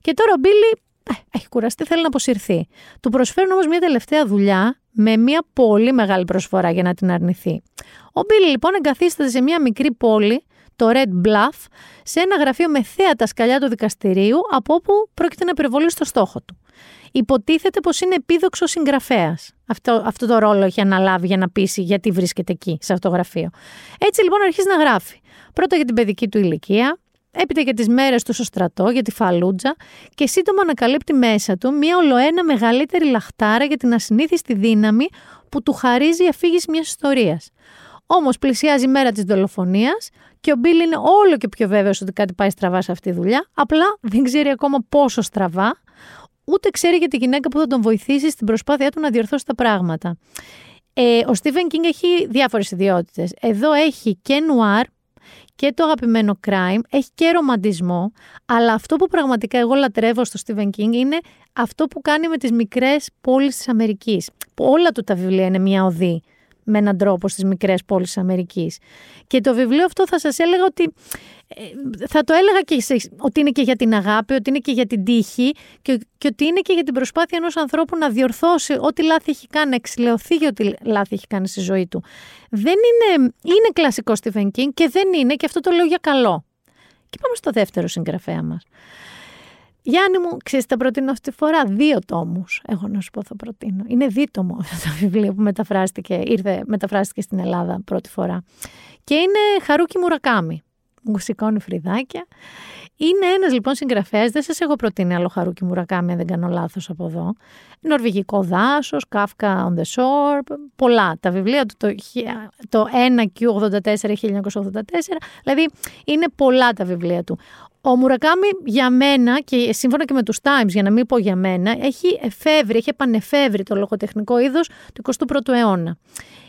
Και τώρα ο Μπίλι ε, έχει κουραστεί, θέλει να αποσυρθεί. Του προσφέρουν όμως μια τελευταία δουλειά με μια πολύ μεγάλη προσφορά για να την αρνηθεί. Ο Μπίλι λοιπόν εγκαθίσταται σε μια μικρή πόλη, το Red Bluff, σε ένα γραφείο με θέατα σκαλιά του δικαστηρίου, από όπου πρόκειται να περιβολεί στο στόχο του. Υποτίθεται πως είναι επίδοξος συγγραφέας. Αυτό, αυτό το ρόλο έχει αναλάβει για να πείσει γιατί βρίσκεται εκεί, σε αυτό το γραφείο. Έτσι λοιπόν αρχίζει να γράφει. Πρώτα για την παιδική του ηλικία, έπειτα για τις μέρες του στο στρατό, για τη Φαλούτζα και σύντομα ανακαλύπτει μέσα του μια ολοένα μεγαλύτερη λαχτάρα για την ασυνήθιστη δύναμη που του χαρίζει η αφήγηση μιας ιστορίας. Όμως πλησιάζει η μέρα της δολοφονίας και ο Μπίλ είναι όλο και πιο βέβαιος ότι κάτι πάει στραβά σε αυτή τη δουλειά. Απλά δεν ξέρει ακόμα πόσο στραβά, ούτε ξέρει για τη γυναίκα που θα τον βοηθήσει στην προσπάθειά του να διορθώσει τα πράγματα. Ε, ο Στίβεν Κίνγκ έχει διάφορες ιδιότητες. Εδώ έχει και νουάρ, και το αγαπημένο crime, έχει και ρομαντισμό, αλλά αυτό που πραγματικά εγώ λατρεύω στο Stephen King είναι αυτό που κάνει με τις μικρές πόλεις της Αμερικής. Όλα του τα βιβλία είναι μια οδή με έναν τρόπο στις μικρές πόλεις της Αμερικής. Και το βιβλίο αυτό θα σας έλεγα ότι ε, θα το έλεγα και εσείς, ότι είναι και για την αγάπη, ότι είναι και για την τύχη και, και ότι είναι και για την προσπάθεια ενός ανθρώπου να διορθώσει ό,τι λάθη έχει κάνει, να εξηλαιωθεί για ό,τι λάθη έχει κάνει στη ζωή του. Δεν είναι, είναι κλασικό Stephen King και δεν είναι και αυτό το λέω για καλό. Και πάμε στο δεύτερο συγγραφέα μας. Γιάννη μου, ξέρεις, θα προτείνω αυτή τη φορά δύο τόμους. Έχω να σου πω θα προτείνω. Είναι δίτομο αυτό το βιβλίο που μεταφράστηκε, ήρθε, μεταφράστηκε στην Ελλάδα πρώτη φορά. Και είναι Χαρούκι Μουρακάμι. Μου σηκώνει φρυδάκια. Είναι ένας λοιπόν συγγραφέας, δεν σας έχω προτείνει άλλο Χαρούκι Μουρακάμι, αν δεν κάνω λάθος από εδώ. Νορβηγικό δάσος, Κάφκα on the shore, πολλά. Τα βιβλία του, το, το 1Q84-1984, δηλαδή είναι πολλά τα βιβλία του. Ο Μουρακάμι για μένα και σύμφωνα και με τους Times, για να μην πω για μένα, έχει εφεύρει, έχει επανεφεύρει το λογοτεχνικό είδος του 21ου αιώνα.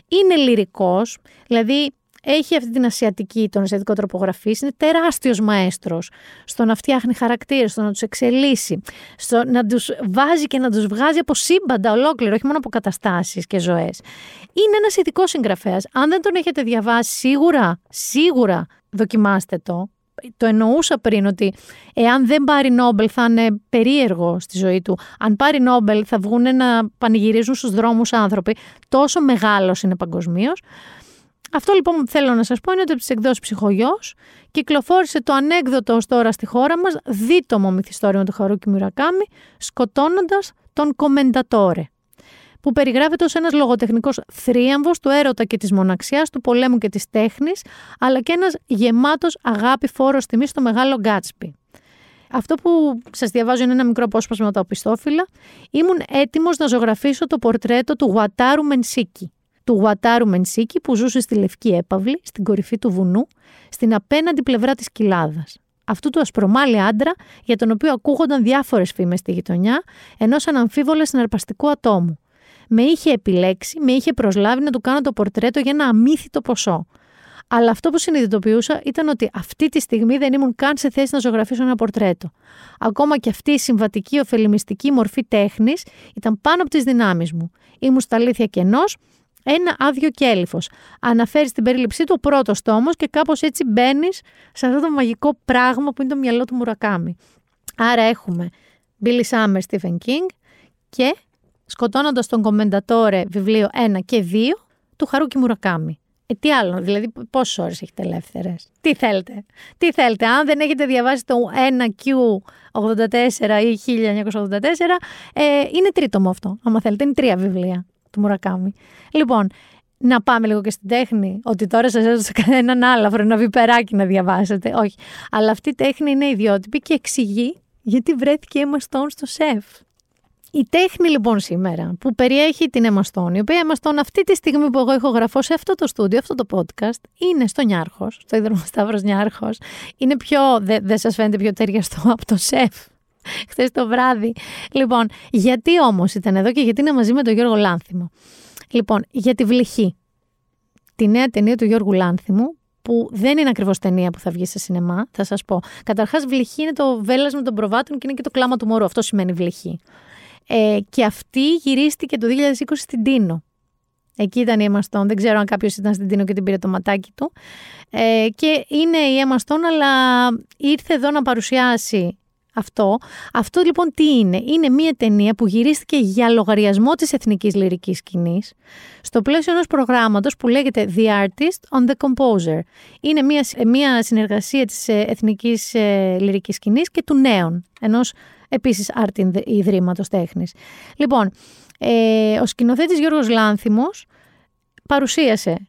Είναι λυρικός, δηλαδή έχει αυτή την ασιατική, τον ασιατικό τρόπο γραφής, είναι τεράστιος μαέστρος στο να φτιάχνει χαρακτήρες, στο να τους εξελίσσει, στο να τους βάζει και να τους βγάζει από σύμπαντα ολόκληρο, όχι μόνο από καταστάσεις και ζωές. Είναι ένας ειδικός συγγραφέας. Αν δεν τον έχετε διαβάσει, σίγουρα, σίγουρα δοκιμάστε το το εννοούσα πριν ότι εάν δεν πάρει Νόμπελ θα είναι περίεργο στη ζωή του. Αν πάρει Νόμπελ θα βγουν να πανηγυρίζουν στους δρόμους άνθρωποι. Τόσο μεγάλος είναι παγκοσμίως. Αυτό λοιπόν που θέλω να σας πω είναι ότι από τις εκδόσεις ψυχογιός κυκλοφόρησε το ανέκδοτο ως τώρα στη χώρα μας δίτομο μυθιστόρημα του Χαρούκη Μουρακάμι σκοτώνοντας τον κομμεντατόρε που περιγράφεται ως ένας λογοτεχνικός θρίαμβος του έρωτα και της μοναξιάς, του πολέμου και της τέχνης, αλλά και ένας γεμάτος αγάπη φόρος τιμής στο μεγάλο Γκάτσπι. Αυτό που σας διαβάζω είναι ένα μικρό απόσπασμα από τα οπισθόφυλλα. Ήμουν έτοιμος να ζωγραφίσω το πορτρέτο του Γουατάρου Μενσίκη. του Γουατάρου Μενσίκη που ζούσε στη Λευκή Έπαυλη, στην κορυφή του βουνού, στην απέναντι πλευρά της κοιλάδας. Αυτού του ασπρομάλη άντρα για τον οποίο ακούγονταν διάφορες φήμες στη γειτονιά, ενός αναμφίβολα συναρπαστικού ατόμου. Με είχε επιλέξει, με είχε προσλάβει να του κάνω το πορτρέτο για ένα αμύθιτο ποσό. Αλλά αυτό που συνειδητοποιούσα ήταν ότι αυτή τη στιγμή δεν ήμουν καν σε θέση να ζωγραφίσω ένα πορτρέτο. Ακόμα και αυτή η συμβατική, ωφελημιστική μορφή τέχνης ήταν πάνω από τις δυνάμεις μου. Ήμουν στα αλήθεια κενός, ένα άδειο κέλυφος. Αναφέρεις στην περίληψή του ο πρώτος τόμος και κάπως έτσι μπαίνεις σε αυτό το μαγικό πράγμα που είναι το μυαλό του Μουρακάμι. Άρα έχουμε Billy Summer, Stephen King και σκοτώνοντας τον κομμεντατόρε βιβλίο 1 και 2 του Χαρούκι Μουρακάμι. Ε, τι άλλο, δηλαδή πόσες ώρες έχετε ελεύθερες; Τι θέλετε; Τι θέλετε; Αν δεν έχετε διαβάσει το 1Q84 ή 1984, ε, είναι τρίτο μου αυτό. Αν θέλετε, είναι τρία βιβλία του Μουρακάμι. Λοιπόν, να πάμε λίγο και στην τέχνη. Ότι τώρα σας έδωσα κανέναν άλλο να βιπεράκι να διαβάσετε. Όχι. Αλλά αυτή η τέχνη είναι ιδιότυπη και εξηγεί γιατί βρέθηκε η Emma Stone στο σεφ. Η τέχνη λοιπόν σήμερα που περιέχει την Emma Stone, η οποία Emma Stone αυτή τη στιγμή που εγώ έχω γραφώ σε αυτό το στούντιο, αυτό το podcast, είναι στο Νιάρχος, στο Ίδρυμα Σταύρος Νιάρχος. Είναι πιο, δεν δε σας φαίνεται πιο ταιριαστό από το σεφ χθες το βράδυ. Λοιπόν, γιατί όμως ήταν εδώ και γιατί είναι μαζί με τον Γιώργο Λάνθιμο; Λοιπόν, για τη Βλυχή. Τη νέα ταινία του Γιώργου Λάνθιμου, που δεν είναι ακριβώς ταινία που θα βγει σε σινεμά, θα σας πω. Καταρχάς, βλυχή είναι το βέλασμα των προβάτων και είναι και το κλάμα του μωρού. Αυτό σημαίνει βλυχή. Ε, και αυτή γυρίστηκε το 2020 στην Τίνο. Εκεί ήταν η Εμαστόν. Δεν ξέρω αν κάποιος ήταν στην Τίνο και την πήρε το ματάκι του. Ε, και είναι η Εμαστόν, αλλά ήρθε εδώ να παρουσιάσει αυτό. Αυτό λοιπόν τι είναι; Είναι μια ταινία που γυρίστηκε για λογαριασμό της εθνικής λυρικής σκηνής στο πλαίσιο ενός προγράμματος που λέγεται The Artist on the Composer. Είναι μια, μια συνεργασία της ε, εθνικής ε, λυρικής σκηνής και του Νέων, ενός επίσης άρτη ιδρύματος τέχνης. Λοιπόν, ε, ο σκηνοθέτης Γιώργος Λάνθιμος παρουσίασε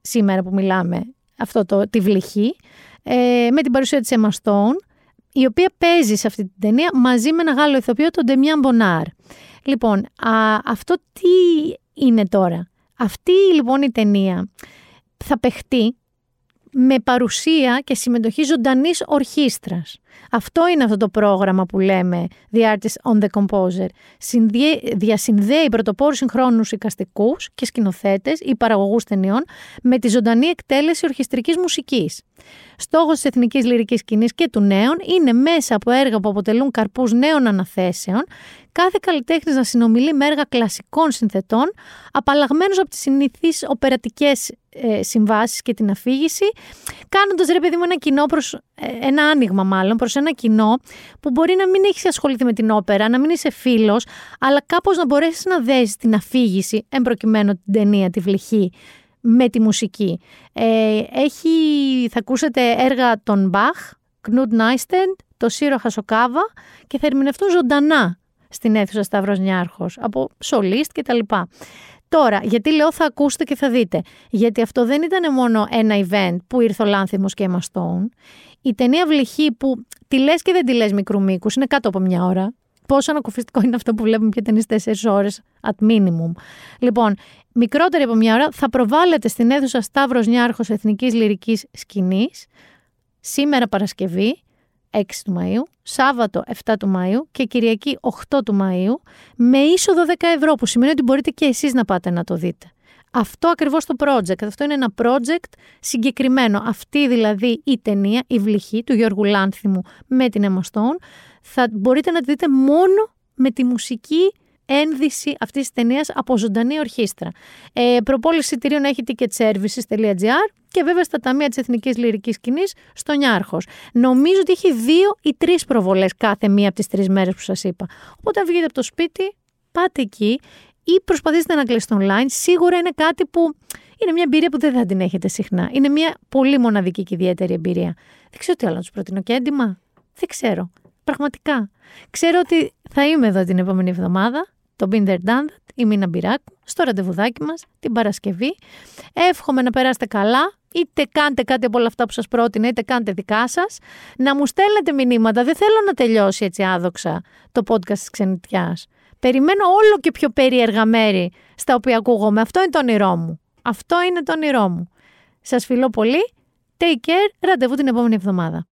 σήμερα που μιλάμε αυτό το, τη βλυχή ε, με την παρουσία της Emma η οποία παίζει σε αυτή την ταινία μαζί με ένα Γάλλο ηθοποιό, τον Ντεμιάν Μπονάρ. Λοιπόν, α, αυτό τι είναι τώρα; Αυτή λοιπόν η ταινία θα παιχτεί με παρουσία και συμμετοχή ζωντανής ορχήστρας. Αυτό είναι αυτό το πρόγραμμα που λέμε The Artist on the Composer. Διασυνδέει πρωτοπόρους συγχρόνους οικαστικούς και σκηνοθέτες ή παραγωγούς ταινιών με τη ζωντανή εκτέλεση ορχιστρικής μουσικής. Στόχος της εθνικής λυρικής σκηνής και του νέων είναι μέσα από έργα που αποτελούν καρπούς νέων αναθέσεων κάθε καλλιτέχνης να συνομιλεί με έργα κλασικών συνθετών, απαλλαγμένου από τις συνηθείς οπερατικές ε, συμβάσεις και την αφήγηση, κάνοντας ρε παιδί μου ένα κοινό προς, ε, ένα άνοιγμα μάλλον προς ένα κοινό που μπορεί να μην έχεις ασχοληθεί με την όπερα, να μην είσαι φίλος, αλλά κάπως να μπορέσεις να δέσεις την αφήγηση, εμπροκειμένου την ταινία, τη βλυχή, με τη μουσική. Ε, έχει, θα ακούσετε έργα των Μπαχ, Κνούντ Νάιστεντ, το Σύρο Χασοκάβα και θα ερμηνευτούν ζωντανά στην αίθουσα Σταύρος Νιάρχος, από σολίστ και τα λοιπά. Τώρα, γιατί λέω θα ακούσετε και θα δείτε. Γιατί αυτό δεν ήταν μόνο ένα event που ήρθε ο Λάνθιμος και Emma Stone. Η ταινία Βλυχή που τη λες και δεν τη λες μικρού μήκους, είναι κάτω από μια ώρα. Πόσο ανακουφιστικό είναι αυτό που βλέπουμε πια ταινίες 4 ώρες at minimum. Λοιπόν, μικρότερη από μια ώρα θα προβάλλεται στην αίθουσα Σταύρος Νιάρχος Εθνικής Λυρικής Σκηνής σήμερα Παρασκευή 6 του Μαΐου, Σάββατο 7 του Μαΐου και Κυριακή 8 του Μαΐου με είσοδο 10 ευρώ που σημαίνει ότι μπορείτε και εσείς να πάτε να το δείτε. Αυτό ακριβώς το project, αυτό είναι ένα project συγκεκριμένο. Αυτή δηλαδή η ταινία, η βλυχή του Γιώργου Λάνθιμου με την Emma θα μπορείτε να τη δείτε μόνο με τη μουσική ένδυση αυτής της ταινίας από ζωντανή ορχήστρα. Ε, προπόληση εισιτηρίων έχει ticketservices.gr και βέβαια στα ταμεία της Εθνικής Λυρικής Σκηνής στο Νιάρχος. Νομίζω ότι έχει δύο ή τρεις προβολές κάθε μία από τις τρεις μέρες που σας είπα. Οπότε, αν βγείτε από το σπίτι, πάτε εκεί ή προσπαθήστε να κλείσετε online. Σίγουρα είναι κάτι που είναι μια εμπειρία που δεν θα την έχετε συχνά. Είναι μια πολύ μοναδική και ιδιαίτερη εμπειρία. Δεν ξέρω τι άλλο να τους προτείνω. Και έντοιμα. Δεν ξέρω. Πραγματικά. Ξέρω ότι θα είμαι εδώ την επόμενη εβδομάδα το Been There Done η Μίνα Μπυράκου, στο ραντεβουδάκι μας την Παρασκευή. Εύχομαι να περάσετε καλά, είτε κάντε κάτι από όλα αυτά που σας πρότεινα, είτε κάντε δικά σας. Να μου στέλνετε μηνύματα, δεν θέλω να τελειώσει έτσι άδοξα το podcast της ξενιτιάς. Περιμένω όλο και πιο περίεργα μέρη στα οποία ακούγομαι. Αυτό είναι το όνειρό μου. Αυτό είναι το όνειρό μου. Σας φιλώ πολύ. Take care. Ραντεβού την επόμενη εβδομάδα.